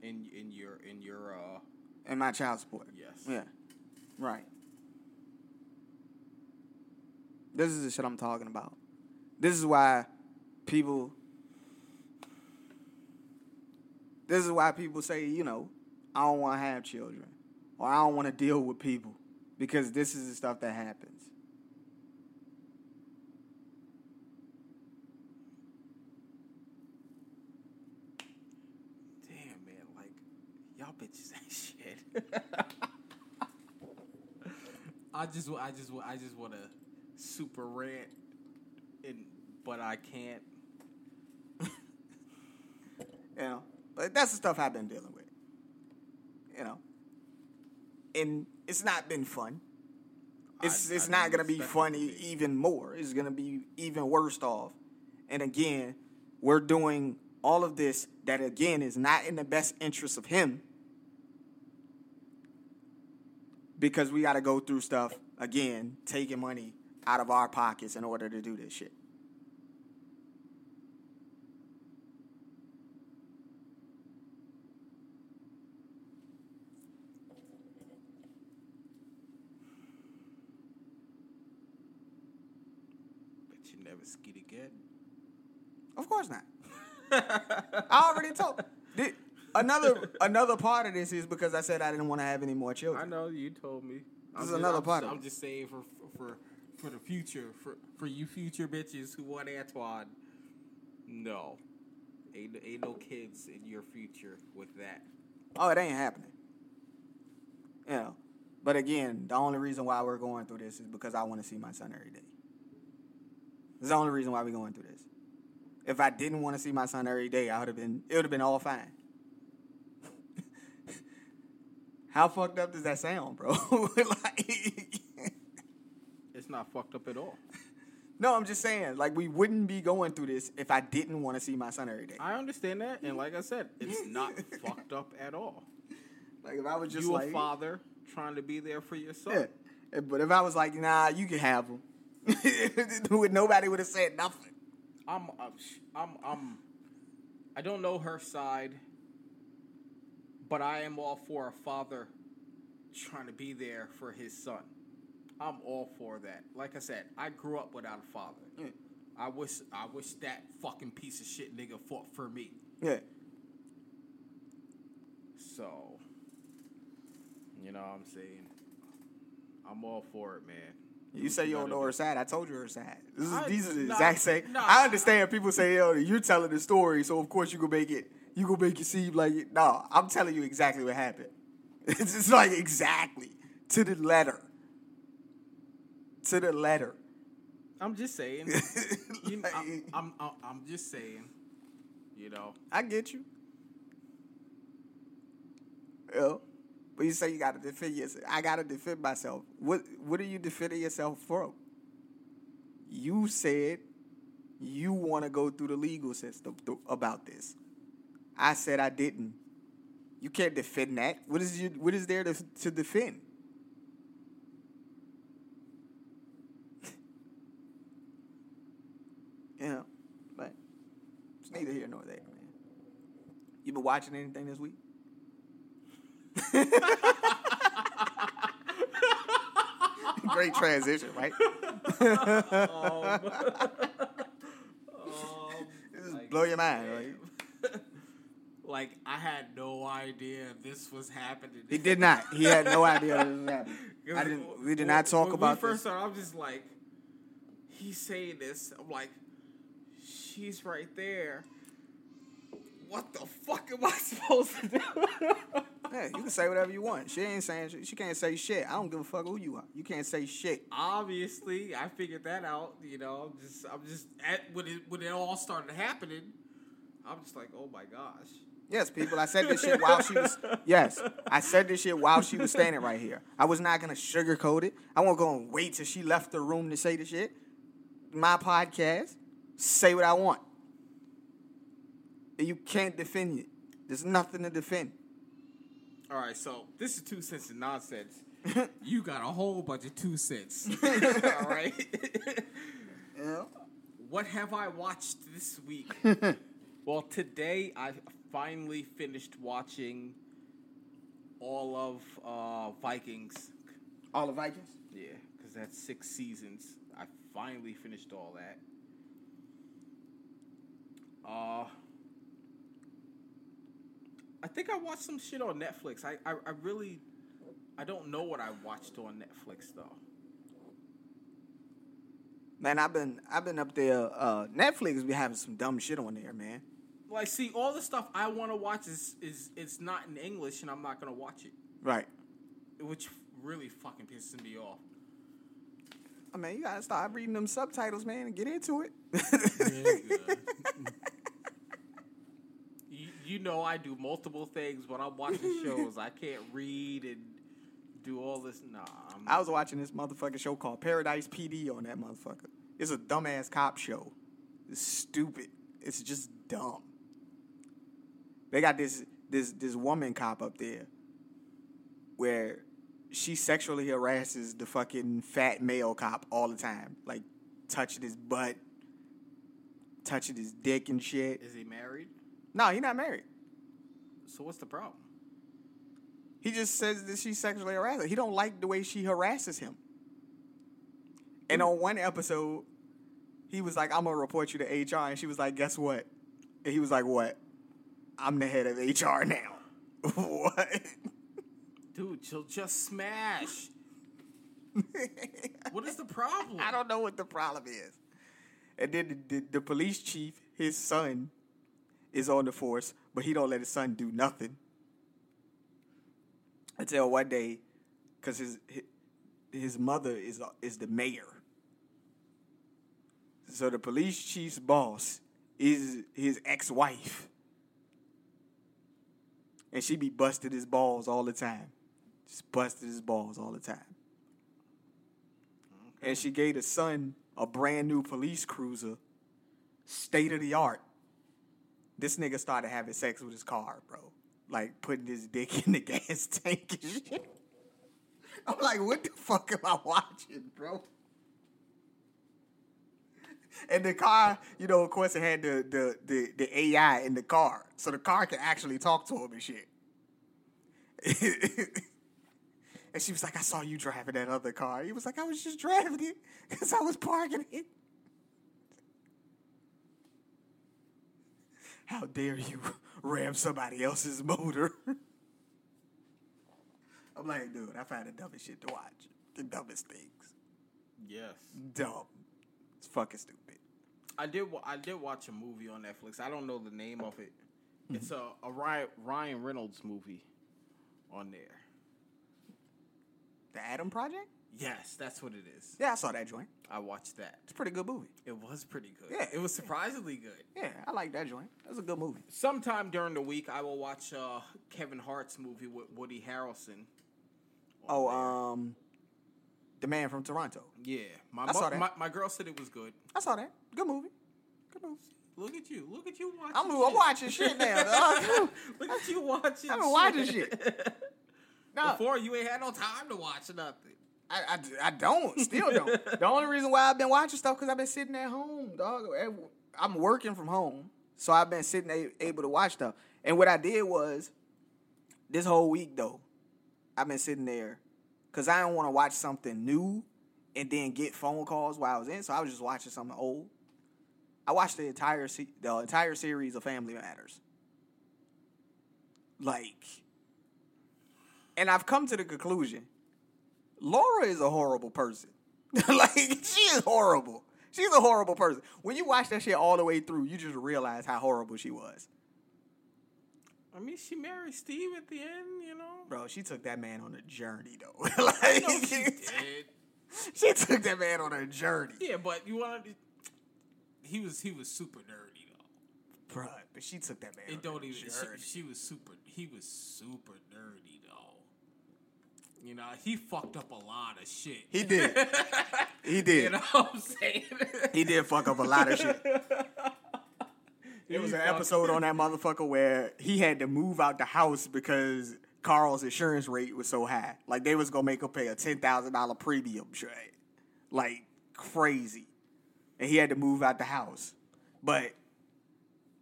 in in your in your uh, And my child support. Yes. Yeah. Right. This is the shit I'm talking about. This is why people. This is why people say, you know, I don't want to have children, or I don't want to deal with people, because this is the stuff that happens. damn man, like y'all bitches ain't [laughs] shit. I just, I just, I just want to super rant, and but I can't. [laughs] You know, but that's the stuff I've been dealing with. You know, and it's not been fun. It's I- it's I not gonna be funny it fun to be. even more. It's gonna be even worse off. And again, we're doing all of this that again is not in the best interest of him. Because we got to go through stuff again, taking money out of our pockets in order to do this shit. Bet you never skeet again. Of course not. I already told. [laughs] Did, another another part of this is because I said I didn't want to have any more children. I know you told me. I'm is just- another I'm part of I'm just saying for for for the future, for for you future bitches who want Antoine. No, ain't ain't no kids in your future with that. Oh, it ain't happening. You know. But again, the only reason why we're going through this is because I want to see my son every day. It's the only reason why we're going through this. If I didn't want to see my son every day, I would have been it would have been all fine. [laughs] How fucked up does that sound, bro? [laughs] like not fucked up at all. No, I'm just saying, like we wouldn't be going through this if I didn't want to see my son every day. I understand that, and like I said, it's not fucked up at all. Like if I was just you like a father trying to be there for your son. Yeah. Eh, but if I was like, nah, you can have him, [laughs] nobody would have said nothing. I'm, uh, I'm, I'm, I'm, I don't know her side, but I am all for a father trying to be there for his son. I'm all for that. Like I said, I grew up without a father. Yeah. I wish, I wish that fucking piece of shit nigga fought for me. Yeah. So, you know what I'm saying? I'm all for it, man. You say you don't know her side. I told you her side. This is, I- these are the nah, exact same. nah. I understand people say, "Yo, you're telling the story, so of course you gonna make it. You gonna make it seem like it." No, I'm telling you exactly what happened. [laughs] It's just like exactly to the letter. To the letter. I'm just saying. [laughs] you know, I'm, I'm, I'm, I'm just saying. You know, I get you. Yeah. But you say you gotta defend yourself. I gotta defend myself. What what are you defending yourself from? You said you want to go through the legal system th- about this. I said I didn't. You can't defend that. What is you what is there to, to defend? You know, but it's neither here nor there, man. You been watching anything this week? [laughs] Great transition, right? Um, [laughs] Just like, blow your mind, right? [laughs] like I had no idea this was happening. He did not. He had no idea this was happening. I didn't. We did not talk about we this. first I'm just like, he's saying this. I'm like, she's right there. What the fuck am I [laughs] supposed to do? hey, you can say whatever you want. She ain't saying shit. She can't say shit. I don't give a fuck who you are. You can't say shit. Obviously, I figured that out. You know, I'm just, I'm just at when it when it all started happening. I'm just like, oh my gosh. Yes, people. I said this shit while she was. Yes, I said this shit while she was standing right here. I was not gonna sugarcoat it. I won't go and wait till she left the room to say the shit. My podcast. Say what I want. And you can't defend it. There's nothing to defend. All right, so this is two cents of nonsense. [laughs] you got a whole bunch of two cents. [laughs] all right. [laughs] Yeah. What have I watched this week? well, today I finally finished watching all of uh, Vikings. All of Vikings. Yeah, because that's six seasons. I finally finished all that. Uh, I think I watched some shit on Netflix. I, I, I really, I don't know what I watched on Netflix though. Man, I've been I've been up there. Uh, Netflix be having some dumb shit on there, man. Like, see, all the stuff I want to watch is is it's not in English, and I'm not gonna watch it, Right. which really fucking pisses me off. I mean, you gotta start reading them subtitles, man, and get into it. [laughs] [laughs] you know I do multiple things when I'm watching [laughs] shows. I can't read and do all this. Nah, I'm, I was watching this motherfucking show called Paradise PD on that motherfucker. It's a dumbass cop show. It's stupid. It's just dumb. They got this this this woman cop up there where she sexually harasses the fucking fat male cop all the time. Like touching his butt, touching his dick and shit. is he married? No, he's not married. So what's the problem? He just says that she sexually harasses. He don't like the way she harasses him. And on one episode, he was like, "I'm gonna report you to HR," and she was like, "Guess what?" And he was like, "What? I'm the head of HR now." [laughs] what? Dude, she'll just smash. [laughs] what is the problem? I don't know what the problem is. And then the, the, the police chief, his son, is on the force, but he don't let his son do nothing. Until one day, because his, his mother is is the mayor. So the police chief's boss is his ex-wife. And she be busted his balls all the time. Just busted his balls all the time. And she gave the son a brand new police cruiser, state of the art. This nigga started having sex with his car, bro. Like putting his dick [laughs] in the gas tank and shit. I'm like, what the fuck am I watching, bro? And the car, you know, of course, it had the the the, the AI in the car, so the car can actually talk to him and shit. [laughs] and she was like, "I saw you driving that other car." He was like, "I was just driving it because I was parking it." How dare you [laughs] ram somebody else's motor? [laughs] I'm like, dude, I find the dumbest shit to watch. The dumbest things. yes. Dumb. It's fucking stupid. I did. I did watch a movie on Netflix. I don't know the name of it. It's a, a Ryan, Ryan Reynolds movie on there. The Adam Project? Yes, that's what it is. Yeah, I saw that joint. I watched that. It's a pretty good movie. It was pretty good. Yeah. it was surprisingly good. Yeah, I like that joint. That's a good movie. Sometime during the week, I will watch uh, Kevin Hart's movie with Woody Harrelson. Oh, there. um, The Man from Toronto. yeah. My, I saw that. my my girl said it was good. I saw that. Good movie. Good movie. Look at you. Look at you watching. I'm, shit. I'm watching shit now. [laughs] Look at you watching. I've been watching shit. [laughs] No, Before you ain't had no time to watch nothing. I, I, I don't. Still don't. [laughs] the only reason why I've been watching stuff because I've been sitting at home, dog. I'm working from home, so I've been sitting a- able to watch stuff. And what I did was, this whole week though, I've been sitting there because I don't want to watch something new and then get phone calls while I was in. So I was just watching something old. I watched the entire se- the entire series of Family Matters. Like, and I've come to the conclusion Laura is a horrible person. [laughs] like, she is horrible. She's a horrible person. When you watch that shit all the way through, you just realize how horrible she was. I mean, she married Steve at the end, you know. Bro, she took that man on a journey though. [laughs] like, No, she [laughs] did. she took that man on a journey. Yeah, but you wanted. He was he was super nerdy though. Bro, but she took that man It on don't a even. journey. She, she was super. He was super though. You know, he fucked up a lot of shit. He did. [laughs] He did. You know what I'm saying? He did fuck up a lot of shit. [laughs] It was an episode on that motherfucker where he had to move out the house because Carl's insurance rate was so high. Like they was gonna make him pay a ten thousand dollar premium trade, like crazy, and he had to move out the house. But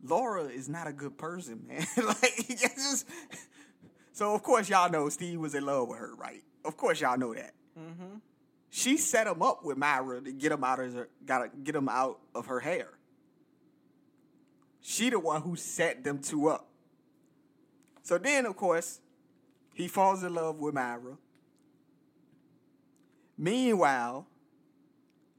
Laura is not a good person, man. [laughs] like it's just so. Of course, y'all know Steve was in love with her, right? Of course, y'all know that. Mm-hmm. She set him up with Myra to get him out of her, gotta get him out of her hair. She the one who set them two up. So then, of course, he falls in love with Myra. Meanwhile,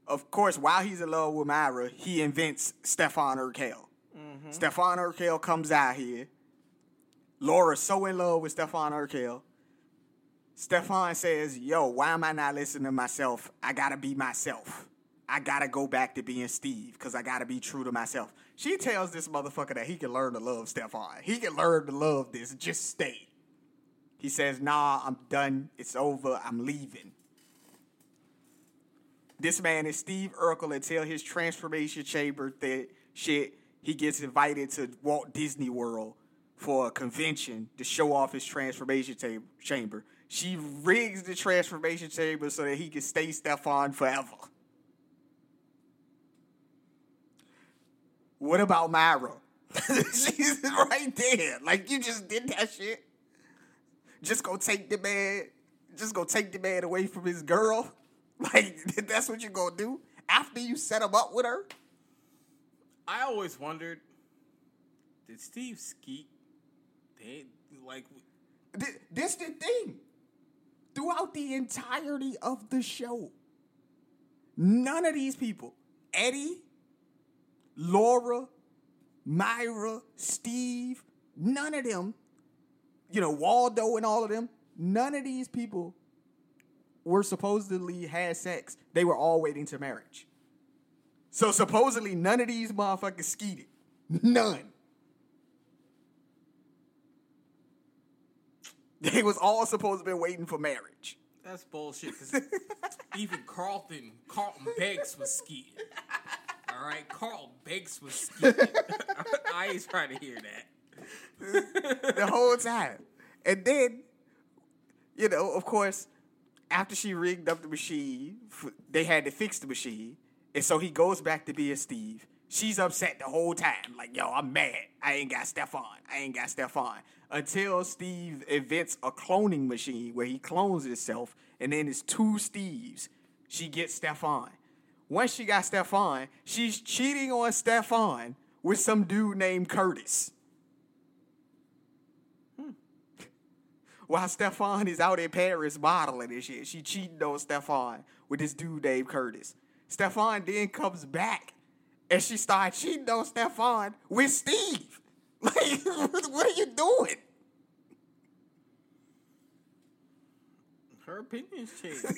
of course, while he's in love with Myra, he invents Stefan Urquelle. Mm-hmm. Stefan Urquelle comes out here. Laura's so in love with Stefan Urquelle. Stefan says, Yo, why am I not listening to myself? I gotta be myself. I gotta go back to being Steve because I gotta be true to myself. She tells this motherfucker that he can learn to love Stefan. He can learn to love this. Just stay. He says, Nah, I'm done. It's over. I'm leaving. This man is Steve Urkel until his transformation chamber that shit. He gets invited to Walt Disney World for a convention to show off his transformation ta- chamber. She rigs the transformation chamber so that he can stay Stefan forever. What about Myra? [laughs] She's right there. Like you just did that shit. Just go take the man. Just go take the man away from his girl. [laughs] Like [laughs] that's what you're gonna do after you set him up with her. I always wondered, did Steve skeet? They like Th- This the thing. Throughout the entirety of the show, none of these people, Eddie, Laura, Myra, Steve, none of them, you know, Waldo and all of them, none of these people were supposedly had sex. They were all waiting to marriage. So supposedly none of these motherfuckers skeeted. None. [laughs] They was all supposed to be waiting for marriage. that's bullshit. 'cause even Carlton, Carlton Banks was skiing. All right, Carl Banks was skiing. [laughs] I ain't trying to hear that. [laughs] the whole time. And then, you know, of course, after she rigged up the machine, they had to fix the machine. And so he goes back to being Steve. She's upset the whole time. Like, yo, I'm mad. I ain't got Stefan. I ain't got Stefan. Until Steve invents a cloning machine where he clones himself, and then it's two Steves. She gets Stefan. Once she got Stefan, she's cheating on Stefan with some dude named Curtis. Hmm. while Stefan is out in Paris modeling and shit. She cheating on Stefan with this dude named Curtis. Stefan then comes back and she starts cheating on Stefan with Steve. Like, [laughs] what are you doing? Her opinions changed. [laughs]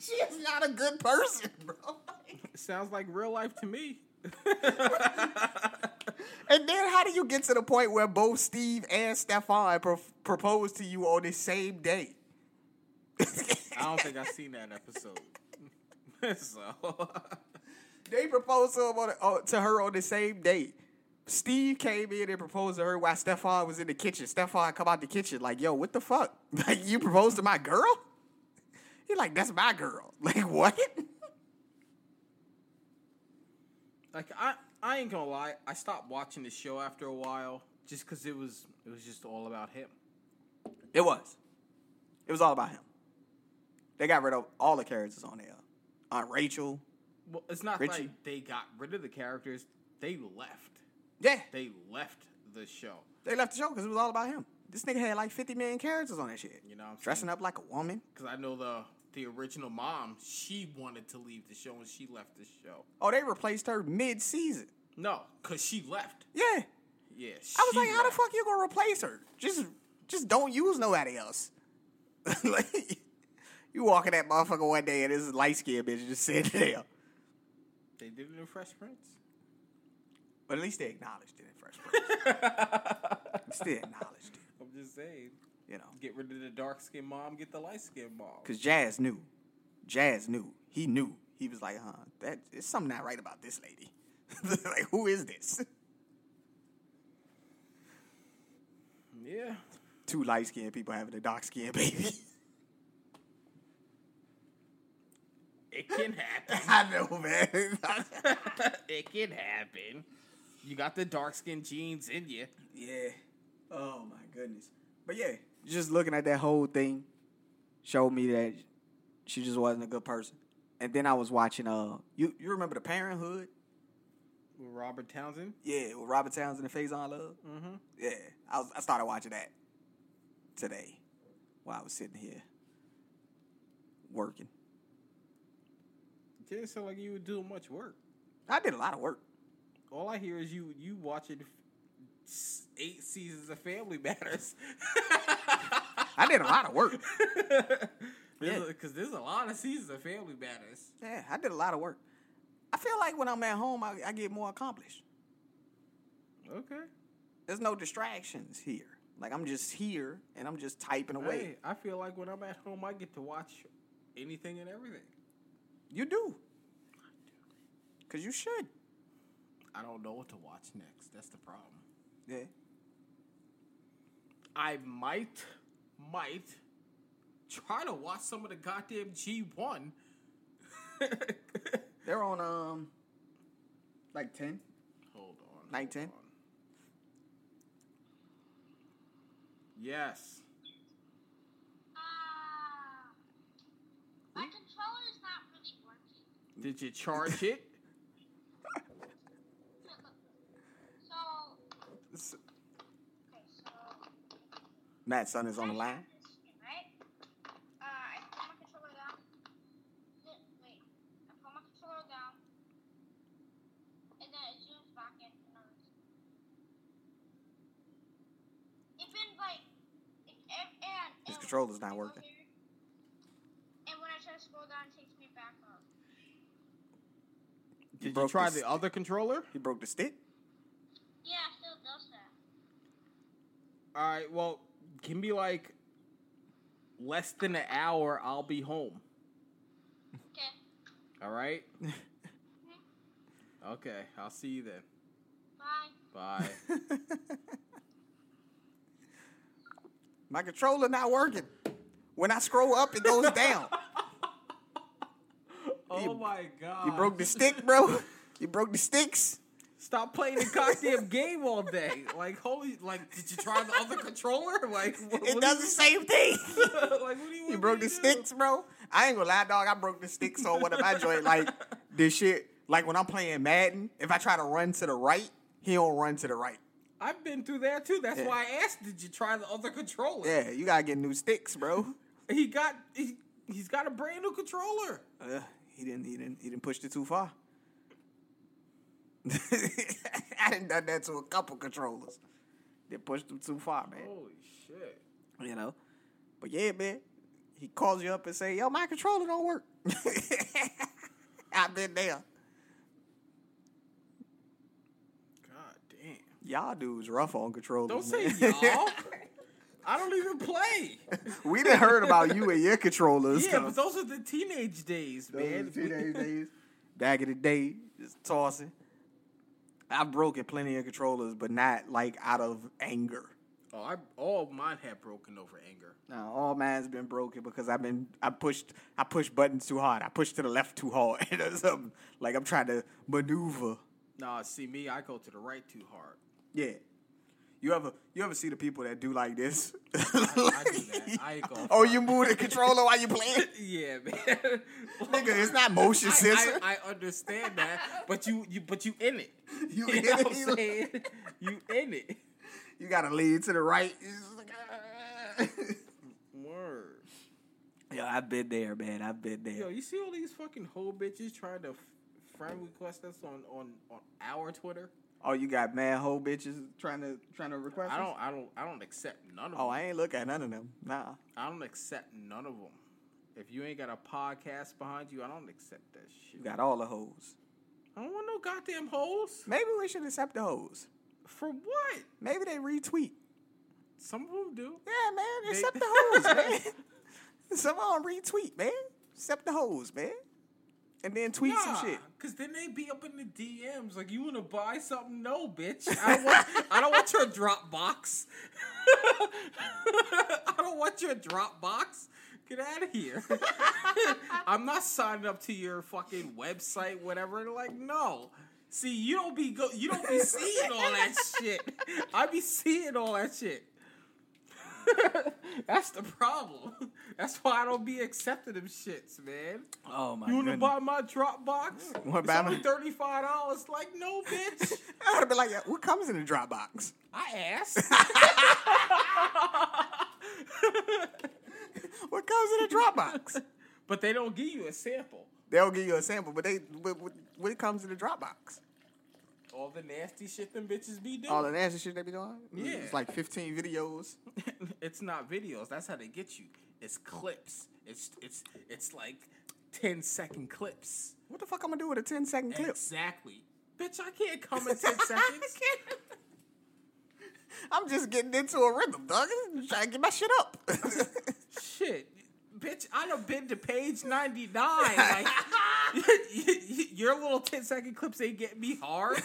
she is not a good person, bro. Sounds like real life to me. [laughs] And then how do you get to the point where both Steve and Stefan pro- propose to you on the same day? I don't think I've seen that episode. so They proposed to, him on, uh, to her on the same day. Steve came in and proposed to her while Stefan was in the kitchen. Stefan come out the kitchen like, yo, what the fuck? [laughs] Like, you proposed to my girl? [laughs] He like, that's my girl. [laughs] Like what? Like I, I ain't gonna lie. I stopped watching the show after a while just because it was, it was just all about him. It was. It was all about him. They got rid of all the characters on there. Aunt Rachel. Well, it's not Richie. like they got rid of the characters. They left. Yeah, They left the show. they left the show because it was all about him. This nigga had like 50 million characters on that shit. You know what I'm Dressing up like a woman. Because I know the the original mom, she wanted to leave the show and she left the show. Oh, they replaced her mid season. No, because she left. Yeah. Yeah, I was like, how the left. fuck you gonna replace her? Just just don't use nobody else. [laughs] like you walking that motherfucker one day and this light skinned bitch just sitting there. They did it in Fresh Prince. But at least they acknowledged it in Fresh Prince. Still acknowledged it, I'm just saying. you know. Get rid of the dark skinned mom, get the light skinned mom. Cause Jazz knew. Jazz knew. He knew. He was like, huh, that there's something not right about this lady. [laughs] like, who is this? Yeah. Two light skinned people having a dark skinned baby. It can happen. [laughs] I know, man. [laughs] it can happen. You got the dark skin genes in you. Yeah. Oh my goodness. But yeah, just looking at that whole thing showed me that she just wasn't a good person. And then I was watching uh you you remember the Parenthood? With Robert Townsend. Yeah, with Robert Townsend and Faizon Love. Mm-hmm. Yeah, I was I started watching that today while I was sitting here working. Didn't sound like you were doing much work. I did a lot of work. All I hear is you you watching eight seasons of Family [laughs] Matters. I did a lot of work. [laughs] Because Yeah. there's a lot of seasons of Family Matters. Yeah, I did a lot of work. I feel like when I'm at home, I, I get more accomplished. Okay. There's no distractions here. Like I'm just here and I'm just typing away. Hey, I feel like when I'm at home, I get to watch anything and everything. You do. Cause you should. I don't know what to watch next. That's the problem. Yeah. I might, might try to watch some of the goddamn G1. [laughs] They're on um like ten. Hold on. Night 10? on. Yes. Ah. my controller is not really working. Did you charge it? So, S- okay, so. Matt's son is on the line. Right? Uh, I put my controller down. Wait, I put my controller down. And then it zooms back in. It's been like. It, and, and, His controller's not working. And when I try to scroll down, it takes me back up. Did you broke try the the other controller? He broke the stick. Yeah, it still does that. All right. Well, give me like less than an hour. I'll be home. Okay. All right. [laughs] Okay. I'll see you then. Bye. Bye. [laughs] My controller not working. When I scroll up, it goes [laughs] down. oh my god. You broke the stick, bro. You broke the sticks. Stop playing the goddamn game all day. Like holy. Like, did you try the other controller? Like, what, It what does do the same thing. [laughs] like, what do you? You broke the do? sticks, bro. I ain't gonna lie, dog. I broke the sticks on one of my joint. Like this shit. Like when I'm playing Madden, if I try to run to the right, he don't run to the right. I've been through that too. That's Yeah. why I asked. Did you try the other controller? Yeah, you gotta get new sticks, bro. He got. He, he's got a brand new controller. Uh, he didn't. He didn't. He didn't push it too far. [laughs] I done done that to a couple controllers. They pushed them too far, man. Holy shit. You know. But yeah, man. He calls you up and say, "Yo, my controller don't work." [laughs] I've been there. God damn. Y'all dudes rough on controllers. Don't say man. y'all. [laughs] I don't even play. we done heard about you and your controllers. Yeah, but those are the teenage days, man. teenage days. Back in the day, just tossing. I've broken plenty of controllers, but not like out of anger. Oh, I all mine have broken over anger. No, all mine's been broken because I've been I pushed I pushed buttons too hard. I pushed to the left too hard [laughs] or something. Like I'm trying to maneuver. Nah, see me, I go to the right too hard. Yeah. You ever you ever see the people that do like this? I do that. I ain't gonna [laughs] oh, you move the controller while you playing? [laughs] Yeah, man. [laughs] Nigga, it's not motion I, sensor. I, I understand that, but you, you, but you in it. You You in know it? what I'm saying? You in it. You gotta lean to the right. Like, ah. Word. Yo, I've been there, man. I've been there. Yo, you see all these fucking hoe bitches trying to friend request us on on on our Twitter? Oh, you got mad hoe bitches trying to trying to request. I don't, I don't, I don't accept none of oh, them. Oh. I ain't look at none of them. Nah. I don't accept none of them. If you ain't got a podcast behind you, I don't accept that shit. You got all the hoes. I don't want no goddamn hoes. Maybe we should accept the hoes. For what? Maybe they retweet. Some of them do. Yeah, man. They- Accept the [laughs] hoes, man. Some of them retweet, man. Accept the hoes, man. And then tweet some shit. Cause then they be up in the DMs like, "You want to buy something? No, bitch. I don't want. I don't want your Dropbox. [laughs] I don't want your Dropbox. Get out of here. [laughs] I'm not signing up to your fucking website, whatever. Like, no. See, you don't be go. You don't be seeing all that shit. I be seeing all that shit. [laughs] That's the problem. That's why I don't be accepting them shits, man. Oh my god. You want to buy my Dropbox? What it's about only thirty five dollars. Like, no, [laughs] bitch. I would have been like, yeah, what comes in the Dropbox? I asked. [laughs] What comes in the Dropbox? but they don't give you a sample. They'll give you a sample, but they what, what, what comes in the Dropbox? All the nasty shit them bitches be doing. All the nasty shit they be doing? Yeah. It's like 15 videos. [laughs] it's not videos. That's how they get you. It's clips. It's it's it's like 10 second clips. What the fuck I'm gonna do with a 10 second clip? Exactly. Bitch, I can't come in 10 [laughs] seconds. I'm just getting into a rhythm, dog. I'm trying to get my shit up. [laughs] Shit. Bitch, I done been to page 99. Like, [laughs] your little 10 second clips ain't getting me hard.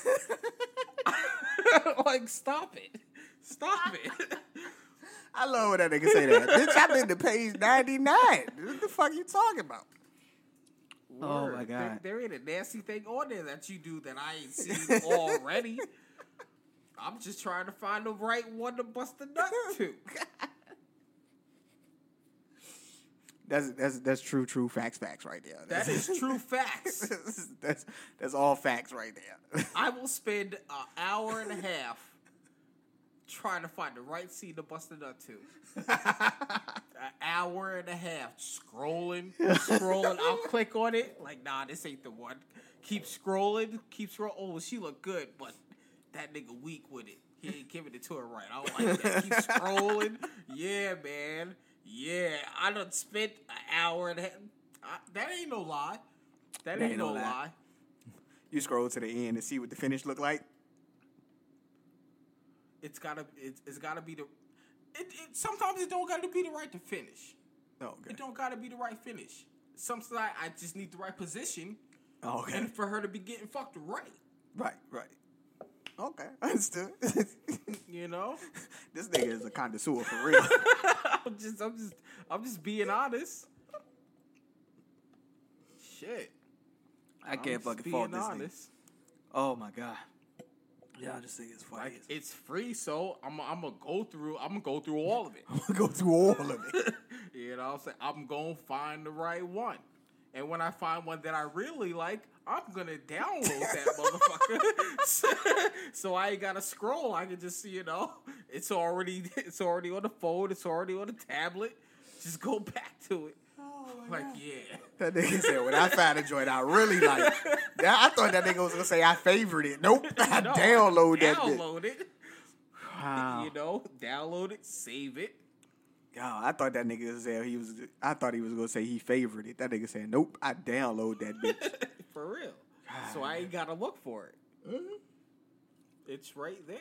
[laughs] like, stop it. Stop it. I love when that nigga say that. Bitch, I've been to page 99. What the fuck you talking about? Oh, Word. my There, God. there ain't a nasty thing on there that you do that I ain't seen already. [laughs] I'm just trying to find the right one to bust the nut to. That's that's that's true, true facts, facts right there. That is true facts. [laughs] that's that's all facts right there. I will spend an hour and a half trying to find the right scene to bust it up to. An hour and a half scrolling, scrolling. I'll click on it. Like, nah, this ain't the one. Keep scrolling, keep scrolling. Oh, she look good, but that nigga weak with it. He ain't giving it to her right. I don't like that. Keep scrolling. Yeah, man. Yeah, I done spent an hour and. I, that ain't no lie. That, ain't, no lie. you scroll to the end and see what the finish look like. it's gotta it's, it's gotta be the it, it sometimes it don't gotta be the right to finish Oh, okay. it don't gotta be the right finish sometimes I, I just need the right position Oh, okay. and for her to be getting fucked right Right, right. Okay, [laughs] understood. [laughs] you know this nigga is a connoisseur for real. [laughs] i'm just i'm just i'm just being honest shit I can't just fucking being fault this nigga. Oh my god. Yeah, this nigga is funny. like it's free so i'm i'm gonna go through i'm gonna go through all of it I'm gonna go through all of it. You know what I'm saying? I'm going to find the right one. And when I find one that I really like, I'm going to download that [laughs] motherfucker. so I ain't got to scroll. I can just, see, you know, it's already it's already on the phone, it's already on the tablet. Just go back to it. Oh, like, yeah. That nigga said when I found a joint I really like. Yeah, I thought that nigga was gonna say I favored it. Nope. [laughs] I No, download that bitch. Download it. Wow. You know, download it, save it. Yo, I thought that nigga was said he was. I thought he was gonna say he favored it. That nigga said, "Nope, I download that [laughs] bitch." For real. So I ain't got to look for it. Mm-hmm. It's right there.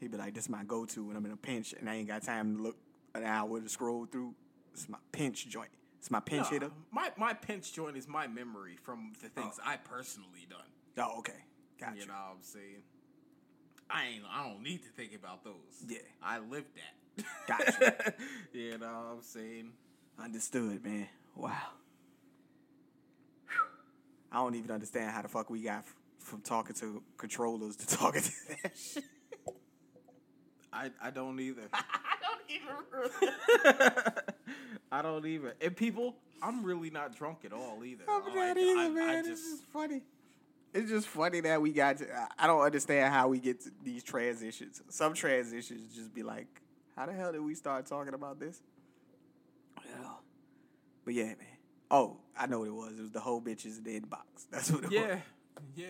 He'd be like, "This is my go-to when I'm in a pinch and I ain't got time to look an hour to scroll through. It's my pinch joint. It's my pinch Nah, hitter." My my pinch joint is my memory from the oh. things I personally done. Oh, okay, gotcha. You know what I'm saying? I ain't. I don't need to think about those. Yeah. I lived that. Gotcha. [laughs] you know what I'm saying? Understood, man. Wow. Whew. I don't even understand how the fuck we got f- from talking to controllers to [laughs] talking to that shit. I I don't either. [laughs] I don't even. I don't even. And people, I'm really not drunk at all either. I'm Like, not either, I, man. I it's just just funny. It's just funny that we got to. I- I don't understand how we get to these transitions. Some transitions just be like, how the hell did we start talking about this? Yeah. But yeah, man. Oh, I know what it was. It was the whole bitches in the inbox. [laughs] That's what it yeah, was. yeah.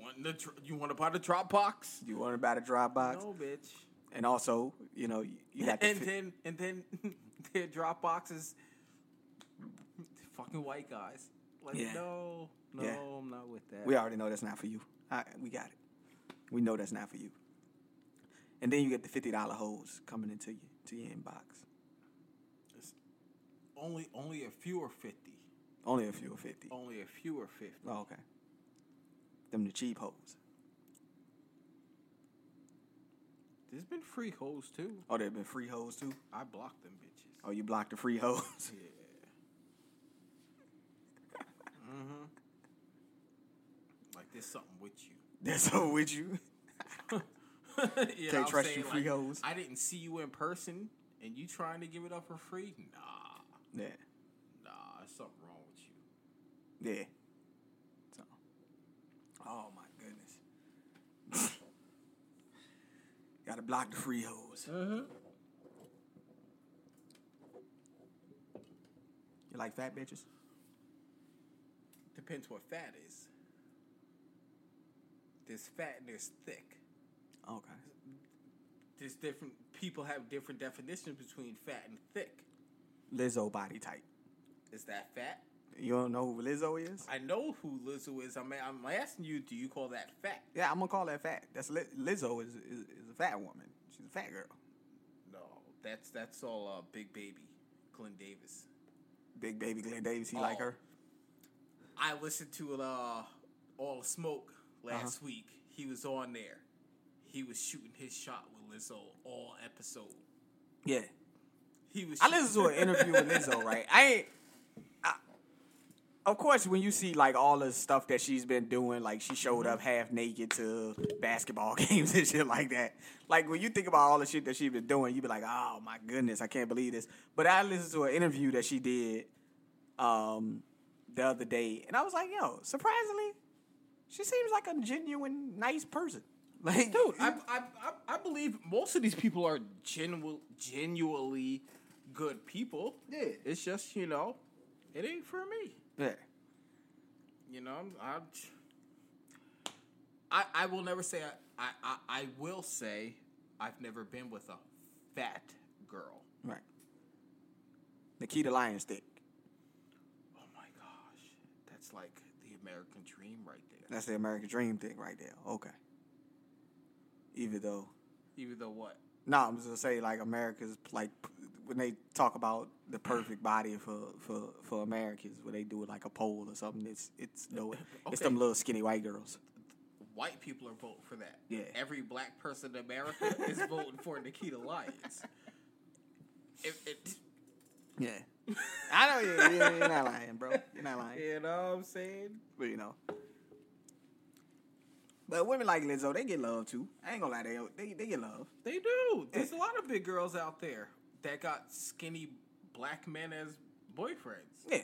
Want the dr- you want to buy the Dropbox? You want to about a Dropbox? No, bitch. And also, you know, you, you got and fi- then and then [laughs] their Dropbox is [laughs] fucking white guys. Like Yeah. no, no, Yeah. I'm not with that. We already know that's not for you. I, we got it. We know that's not for you. And then you get the fifty dollar hoes coming into you to your inbox. only only a few are fifty. Only a few of fifty. Only a few are fifty. Oh, okay. Them the cheap hoes. There's been free hoes too. Oh, there been free hoes too. I blocked them bitches. Oh, you blocked the free hoes. Yeah. [laughs] mm-hmm. Like there's something with you. There's something with you [laughs] Can't trust saying? you free Like, hoes. I didn't see you in person, and you trying to give it up for free? Nah, Yeah, nah, there's something wrong with you. yeah. So, oh my goodness. [laughs] Gotta block the free hoes. Mm-hmm. You like fat bitches? Depends what fat is. There's fat and there's thick. Okay. There's different people have different definitions between fat and thick. Lizzo body type. Is that fat? You don't know who Lizzo is? I know who Lizzo is. I'm, I'm asking you, do you call that fat? Yeah, I'm gonna call that fat. That's Lizzo is, is is a fat woman. She's a fat girl. No, that's that's all uh, Big Baby, Glenn Davis. Big baby Glenn Davis. He like Oh. her. I listened to uh, All the Smoke last Uh-huh. week. He was on there. He was shooting his shot with Lizzo all episode. Yeah. He was. I listened to an interview with Lizzo, [laughs] right? I ain't. I, of course, when you see like all the stuff that she's been doing, like she showed up half naked to basketball [laughs] games and shit like that. Like when you think about all the shit that she's been doing, you'd be like, "Oh my goodness, I can't believe this." But I listened to an interview that she did um, the other day, and I was like, "Yo, surprisingly, she seems like a genuine, nice person." Like, Dude, I, I, I, I believe most of these people are genu- genuinely good people. Yeah. It's just, you know, it ain't for me. yeah, You know, I'm, I'm I, I will never say, I, I, I will say, I've never been with a fat girl. right. Nikita Lyons thick. Oh my gosh. That's like the American dream right there. That's the American Dream thing right there. Okay. Even though, Even though what? no, I'm just gonna say like America's like when they talk about the perfect [laughs] body for for for Americans, when they do it like a poll or something, it's it's no, [laughs] it's them little skinny white girls. White people are voting for that. Yeah. Every black person in America [laughs] is voting for Nikita Lyons. It, it, Yeah, I know you. You're, you're not lying, bro. You're not lying. you know what I'm saying? But you know. But women like Lizzo, they get love too. I ain't gonna lie, they they, they get love. They do. There's eh. a lot of big girls out there that got skinny black men as boyfriends. Yeah.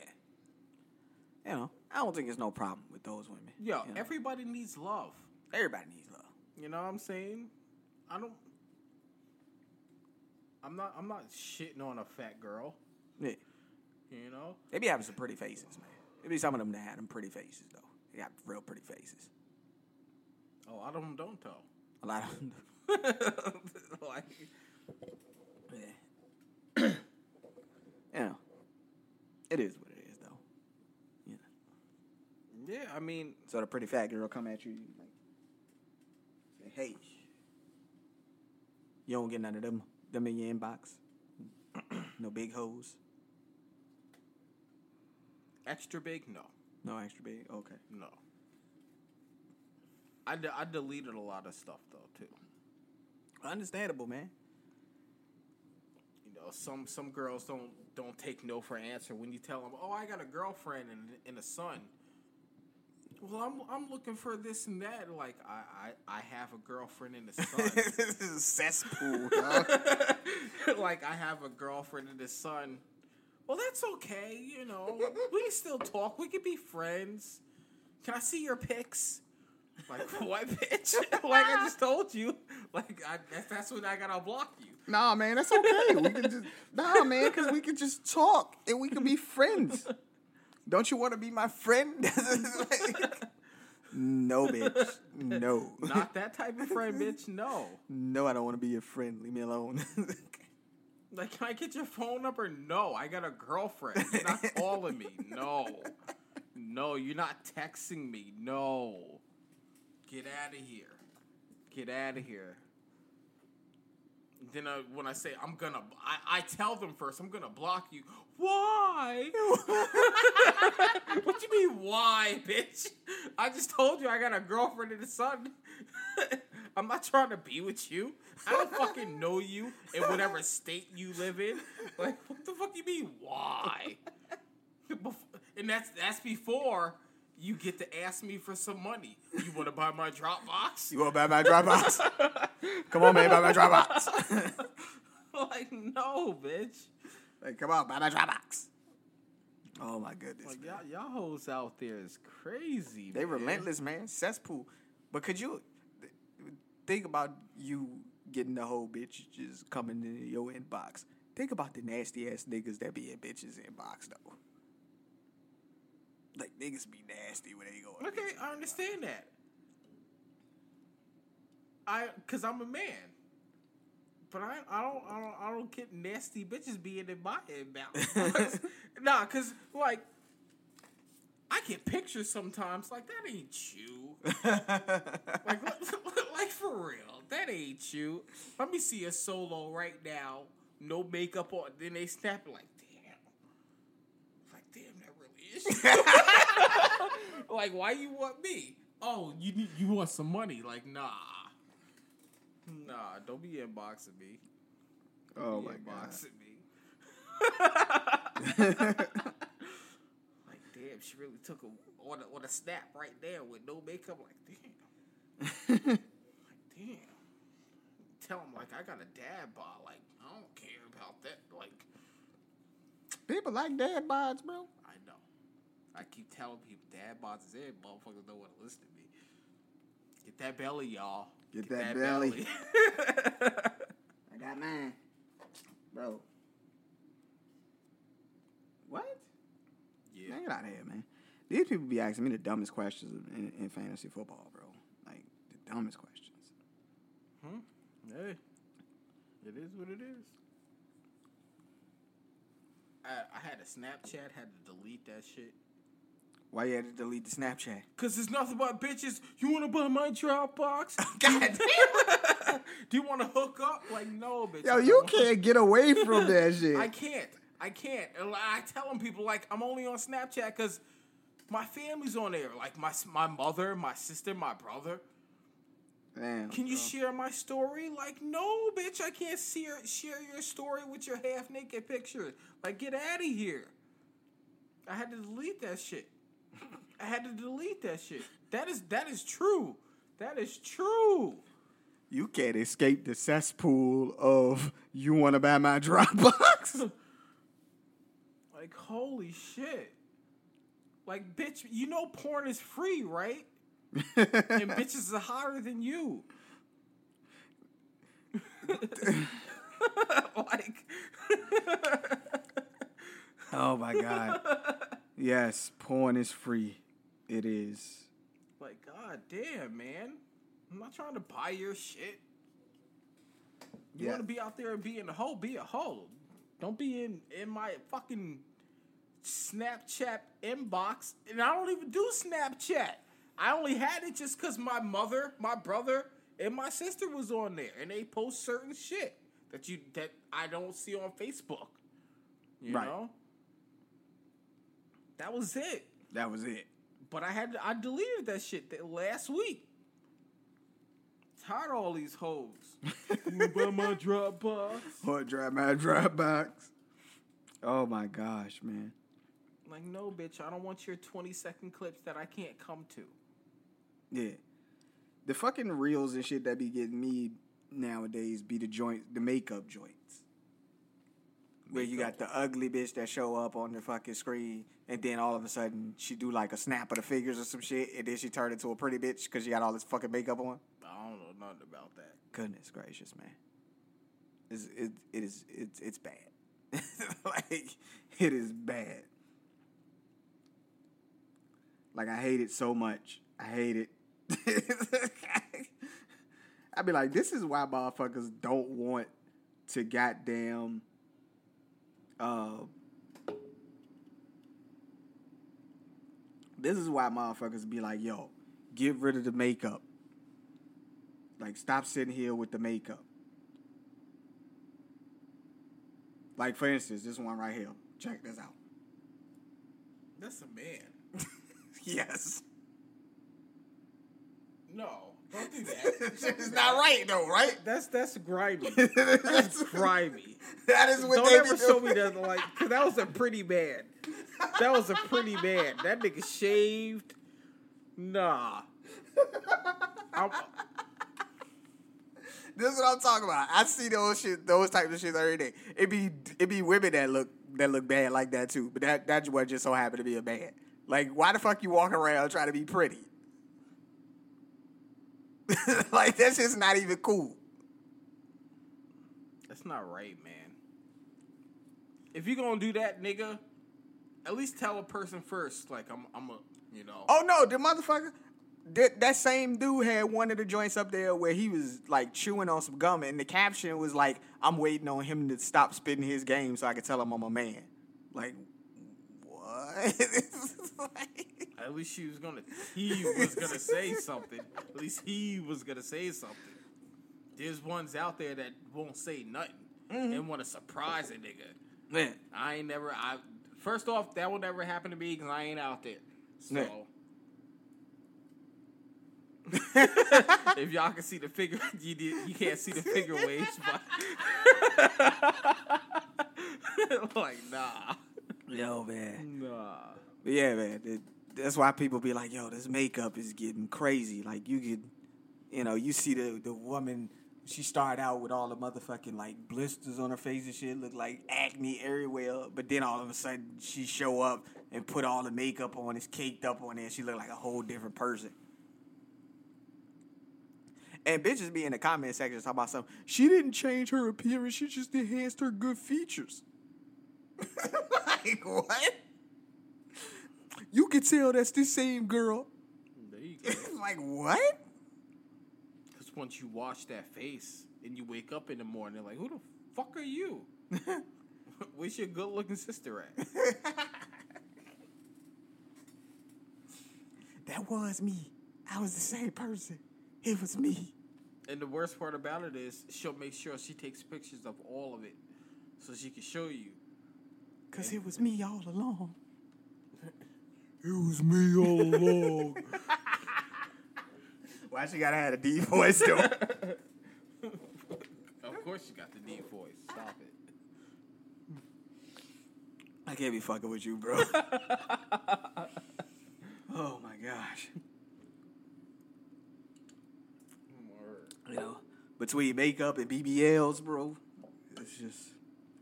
You know, I don't think there's no problem with those women. Yo, you know? everybody needs love. everybody needs love. You know what I'm saying? I don't. I'm not. I'm not shitting on a fat girl. Yeah. You know. They be having some pretty faces, man. There be some of them that had them pretty faces though. They got real pretty faces. Oh, A lot of them don't though. [laughs] A lot of them. like, Yeah. [clears throat] you know, it is what it is though. Know. yeah. I mean, So the pretty fat girl come at you, you like, say, hey, you don't get none of them, them in your inbox. [clears throat] no big hoes. extra big? No, No extra big. Okay. no. I, de- I deleted a lot of stuff though too. Understandable, man. You know, some some girls don't don't take no for an answer when you tell them, "Oh, I got a girlfriend and and a son." Well, I'm I'm looking for this and that. Like I I, I have a girlfriend and a son. this is a cesspool, [laughs] like I have a girlfriend and a son. Well, that's okay. You know, we can still talk. We can be friends. Can I see your pics? Like [laughs] what, bitch? [laughs] like I just [laughs] told you. Like I, that's, that's when I gotta block you. Nah, man, that's okay. We can just nah, man, because we can just talk and we can be friends. Don't you want to be my friend? no, bitch. No. Not that type of friend, bitch. No. No, I don't want to be your friend. Leave me alone. Like, can I get your phone number? No, I got a girlfriend. You're not calling me. No. No, you're not texting me. No. Get out of here. Get out of here. Then I, when I say I'm gonna, I, I tell them first I'm gonna block you. Why? [laughs] what you mean why, bitch? I just told you I got a girlfriend and a son. [laughs] I'm not trying to be with you. I don't fucking know you in whatever state you live in. Like, what the fuck you mean why? [laughs] And that's that's before you get to ask me for some money. You want to buy my Dropbox? you want to buy my Dropbox? [laughs] Come on, man, buy my Dropbox. [laughs] like, no, bitch. like, come on, buy my Dropbox. Oh my goodness, Like y'all, y'all hoes out there is crazy. They man. relentless, man. Cesspool. But could you think about you getting the whole bitch just coming into your inbox? Think about the nasty ass niggas that be in bitches' inbox though. Like niggas be nasty when they go. Okay, I understand that. I, cause I'm a man. But I, I don't, I don't, I don't get nasty bitches being in my inbox. [laughs] [laughs] nah, cause like, I get pictures sometimes. Like that ain't you. [laughs] like, like for real, that ain't you. Let me see a solo right now, no makeup on. Then they snap it like, damn. Like, damn, that really is you. Like, why you want me? Oh, you need, you want some money? Like, nah, nah. Don't be inboxing me. Oh Be my god. me. [laughs] like, damn, she really took a on a, on a snap right there with no makeup. Like, damn, like, damn. Tell him like I got a dad bod. Like, I don't care about that. Like, People like dad bods, bro. I keep telling people dad bods is it. Motherfuckers don't want to listen to me. Get that belly, y'all. Get that belly. belly. [laughs] I got mine, bro. What? yeah. Man, get out of here, man. These people be asking me the dumbest questions in, in fantasy football, bro. Like the dumbest questions. Hmm? Hey, it is what it is. I, I had a Snapchat, had to delete that shit. Why you had to delete the Snapchat? Cause it's nothing but bitches. You wanna buy my Dropbox? [laughs] God [laughs] Do you wanna hook up? Like, no, bitch. Yo, you can't get away from that [laughs] shit. I can't. I can't. I tell them people like I'm only on Snapchat because my family's on there. Like my my mother, my sister, my brother. Damn. Can you share my story? Like, no, bitch, I can't share share your story with your half naked picture. Like, get out of here. I had to delete that shit. [laughs] I had to delete that shit. That is that is true. That is true. You can't escape the cesspool of you want to buy my Dropbox. [laughs] Like, holy shit. Like, bitch, you know porn is free, right? [laughs] and bitches are hotter than you. like, oh my god. Yes, porn is free. It is. like, god damn, man. I'm not trying to buy your shit. You Yeah. want to be out there and be in a hole, Be a hole. Don't be in in my fucking Snapchat inbox. And I don't even do Snapchat. I only had it just because my mother, my brother, and my sister was on there, and they post certain shit that you that I don't see on Facebook. You Right. know. That was it. That was it. But I had I deleted that shit that last week. Tired of all these hoes. [laughs] By my drop box. Or drive my drive box. Oh my gosh, man. Like, no, bitch, I don't want your 20 second clips that I can't come to. Yeah. The fucking reels and shit that be getting me nowadays be the joint the makeup joints. Where you got the ugly bitch that show up on the fucking screen and then all of a sudden she do like a snap of the figures or some shit and then she turn into a pretty bitch because she got all this fucking makeup on. I don't know nothing about that. Goodness gracious, man. It's, it, it is it's it's bad. [laughs] like it is bad. Like I hate it so much. I hate it. [laughs] I'd be like, this is why motherfuckers don't want to goddamn uh this is why motherfuckers be like, yo, get rid of the makeup. Like, stop sitting here with the makeup. Like, for instance, this one right here. Check this out. That's a man. [laughs] Yes. No, don't do that. [laughs] it's not right, though, right? That's that's grimy. [laughs] That's grimy. that is what Don't they ever be show doing. me that like, cause that was a pretty man. That was a pretty man. That nigga shaved. Nah. I'm, This is what I'm talking about. I see those shit, those types of shit every day. It be it be women that look that look bad like that too. But that that one just so happened to be a man. Like, why the fuck you walk around trying to be pretty? [laughs] like that's just not even cool. that's not right, man. If you gonna do that, nigga, at least tell a person first. Like I'm, I'm a, you know. Oh no, the motherfucker. That, that same dude had one of the joints up there where he was like chewing on some gum, and the caption was like, "I'm waiting on him to stop spitting his game so I can tell him I'm a man." Like, what? [laughs] Like- At least she was gonna. He was gonna say [laughs] something. At least he was gonna say something. There's ones out there that won't say nothing mm-hmm. and want to surprise a nigga. Man, I ain't never. I first off, that will never happen to me because I ain't out there. So. [laughs] [laughs] if y'all can see the figure, you did, you can't see the figure waves, but like nah, yo, man. nah. But yeah, man. it- that's why people be like, "Yo, this makeup is getting crazy." Like you could, you know, you see the the woman. She started out with all the motherfucking like blisters on her face and shit, look like acne everywhere. But then all of a sudden, she show up and put all the makeup on, it's caked up on there. She look like a whole different person. And bitches be in the comment section talking about something. She didn't change her appearance. She just enhanced her good features. [laughs] like what? You can tell that's the same girl. There you [laughs] go. like what? Because once you wash that face and you wake up in the morning, like, who the fuck are you? [laughs] Where's your good looking sister at? [laughs] That was me. I was the same person. It was me. And the worst part about it is she'll make sure she takes pictures of all of it so she can show you. Cause it was me all along. It was me all along. [laughs] Why she gotta have a deep voice though? [laughs] of course you got the deep voice. Stop it. I can't be fucking with you, bro. [laughs] oh my gosh. You know, between makeup and BBLs, bro, it's just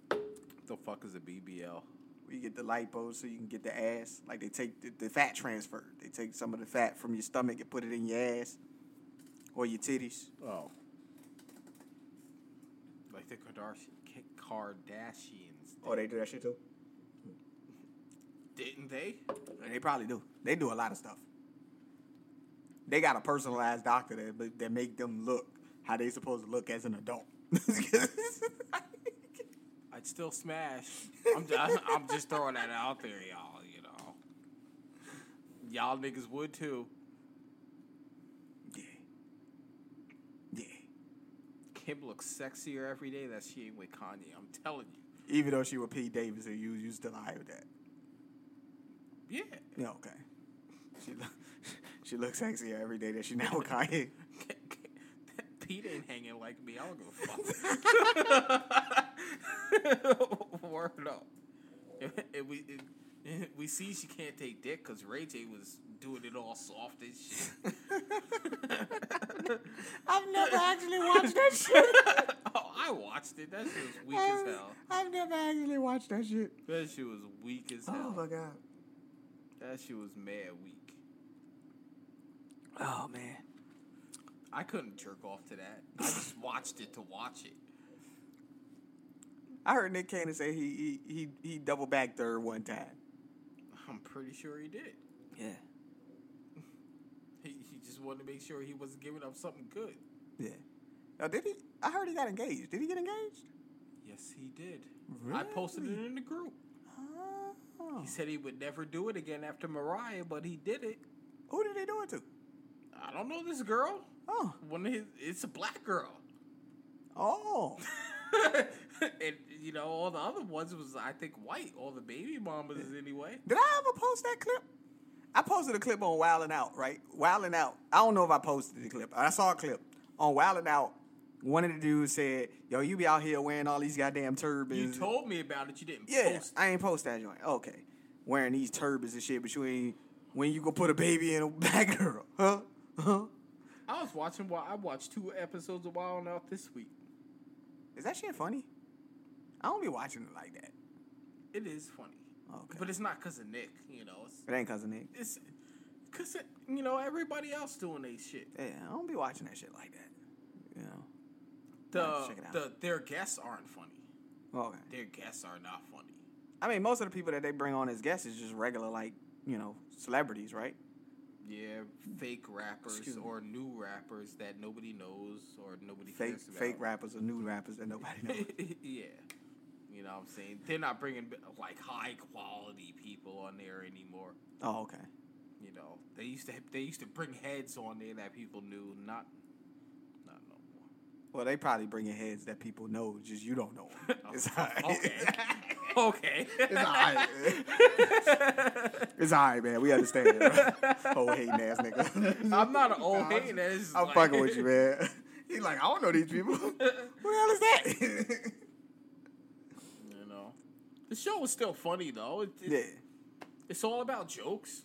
What The fuck is a BBL? We get the lipo so you can get the ass. Like they take the, the fat transfer. They take some of the fat from your stomach and put it in your ass or your titties. Oh. Like the Kardashian, Kardashians. Oh, they do that shit too. Didn't they? They probably do. They do a lot of stuff. They got a personalized doctor that that make them look how they supposed to look as an adult. [laughs] I'd still smash. I'm just, I'm just throwing that out there, y'all. You know, y'all niggas would too. yeah. Yeah. Kim looks sexier every day that she ain't with Kanye. I'm telling you. Even though she was Pete Davidson, you you still high with that. Yeah. Yeah, okay. She look, she looks sexier every day that she now with Kanye. [laughs] Pete ain't hanging like me. I don't give a fuck. [laughs] [laughs] Word up. If we if we see she can't take dick because Ray J was doing it all soft and shit. [laughs] I've never actually watched that [laughs] shit. oh, I watched it. That shit was weak as hell. I've never actually watched that shit. That shit was weak as oh, hell. Oh my god. That shit was mad weak. Oh man. I couldn't jerk off to that. I just watched it to watch it. I heard Nick Cannon say he he he, he double backed her one time. I'm pretty sure he did. Yeah. [laughs] He, he just wanted to make sure he wasn't giving up something good. Yeah. Now, did he? I heard he got engaged. Did he get engaged? Yes, he did. Really? I posted it in the group. Oh. He said he would never do it again after Mariah, but he did it. Who did he do it to? I don't know this girl. Oh. One of his, it's a black girl. Oh. [laughs] and you know all the other ones was I think white. All the baby mamas anyway. Did I ever post that clip? I posted a clip on Wildin' Out, right? Wildin' Out. I don't know if I posted the clip. I saw a clip on Wildin' Out. One of the dudes said, "Yo, you be out here wearing all these goddamn turbans." You told me about it. You didn't Yeah, post. it. I ain't post that joint. Okay, wearing these turbans and shit, but you ain't. When you go put a baby in a [laughs] black girl, huh? Huh? I was watching. Well, I watched two episodes of Wild Out this week. Is that shit funny? I don't be watching it like that. It is funny, Okay, but it's not because of Nick. You know, it's it ain't because of Nick. it's because you know everybody else doing they shit. Yeah, I don't be watching that shit like that. You know. The check it out. the their guests aren't funny. Okay. Their guests are not funny. I mean, most of the people that they bring on as guests is just regular, like you know, celebrities, right? Yeah, fake rappers or new rappers that nobody knows or nobody Fake, cares about. fake rappers or new rappers that nobody knows. [laughs] yeah. You know what I'm saying? They're not bringing like high quality people on there anymore. oh, okay. You know, they used to they used to bring heads on there that people knew, not not no more. Well, they probably bringing heads that people know, just you don't know. 'em. [laughs] It's oh, alright. Okay. [laughs] okay. it's alright. it's alright, man. We understand. oh, [laughs] hating ass nigga. I'm not an old hating. Just I'm like- fucking with you, man. He's like, I don't know these people. Who the hell is that? You know, the show was still funny though. It, it- yeah. It's all about jokes.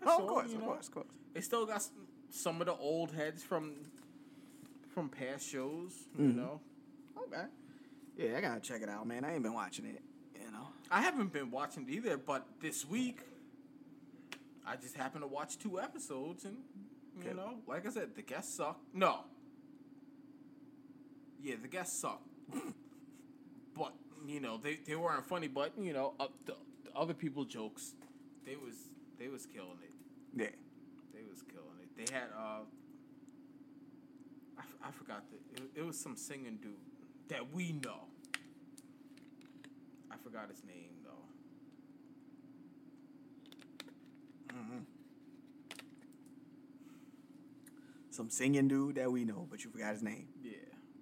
That's Oh, of course, you of know? course, of course. They still got some, some of the old heads from from past shows. You Mm-hmm. know, Okay. Yeah, I gotta check it out, man. I ain't been watching it. You know. I haven't been watching it either, but this week I just happened to watch two episodes, and you Okay. know, like I said, the guests suck. No, yeah, the guests suck. [laughs] but you know, they they weren't funny. But you know, uh, the, the other people jokes, they was they was killing it. Yeah. They was killing it. They had uh, I, forgot the it, it was some singing dude that we know. I forgot his name though. Mm-hmm. Some singing dude that we know, but you forgot his name. Yeah.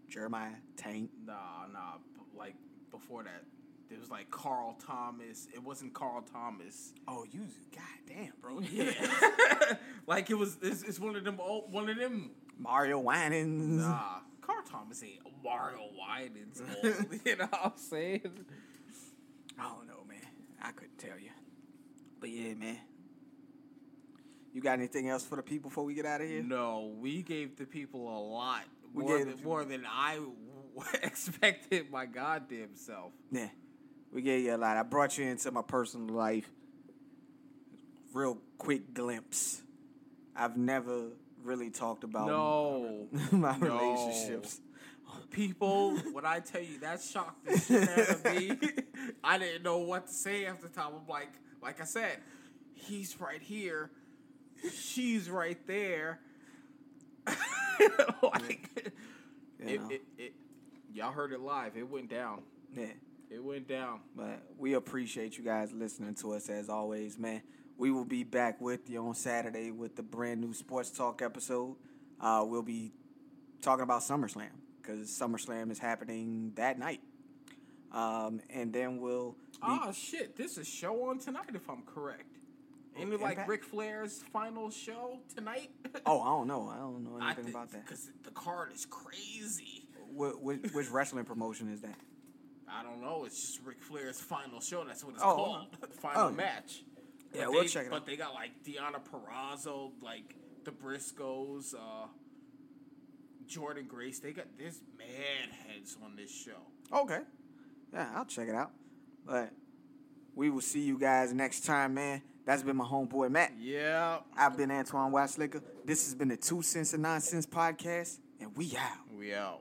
Jeremiah Tank. Nah, nah. Like before that, there was like Carl Thomas. It wasn't Carl Thomas. Oh, you goddamn, bro. Yeah. [laughs] [laughs] like it was. It's, it's one of them. Old, one of them. Mario Winans. Nah, Carl Thomas ain't Mario Winans. [laughs] [laughs] you know what I'm saying? I don't know, man. I couldn't tell you. But yeah, man. You got anything else for the people before we get out of here? No, we gave the people a lot. We more gave than, more than I w- [laughs] expected my goddamn self. Yeah. We gave you a lot. I brought you into my personal life. Real quick glimpse. I've never really talked about No. [laughs] my No. relationships. People, when I tell you that shocked the shit out of me, [laughs] I didn't know what to say after the time. I'm like, like I said, he's right here, she's right there. [laughs] like, You it, it, it, y'all heard it live. It went down. Yeah. It went down. But we appreciate you guys listening to us as always, man. We will be back with you on Saturday with the brand new Sports Talk episode. Uh, we'll be talking about SummerSlam because SummerSlam is happening that night. Um, and then we'll be, Oh shit! This is show on tonight, if I'm correct. Ain't it like? Ric Flair's final show tonight? [laughs] Oh, I don't know. I don't know anything about that. because the card is crazy. Wh- wh- which wrestling promotion is that? I don't know. It's just Ric Flair's final show. That's what it's Oh, called. [laughs] final oh. match. Yeah, But we'll they- check it But out. they got like Deonna Purrazzo, like the Briscoes, uh, Jordan Grace. They got there's mad heads on this show. Okay. Yeah, I'll check it out. But we will see you guys next time, man. That's been my homeboy Matt. Yeah, I've been Antoine Weisslicker. This has been the Two Cents and Nonsense podcast, and we out. we out.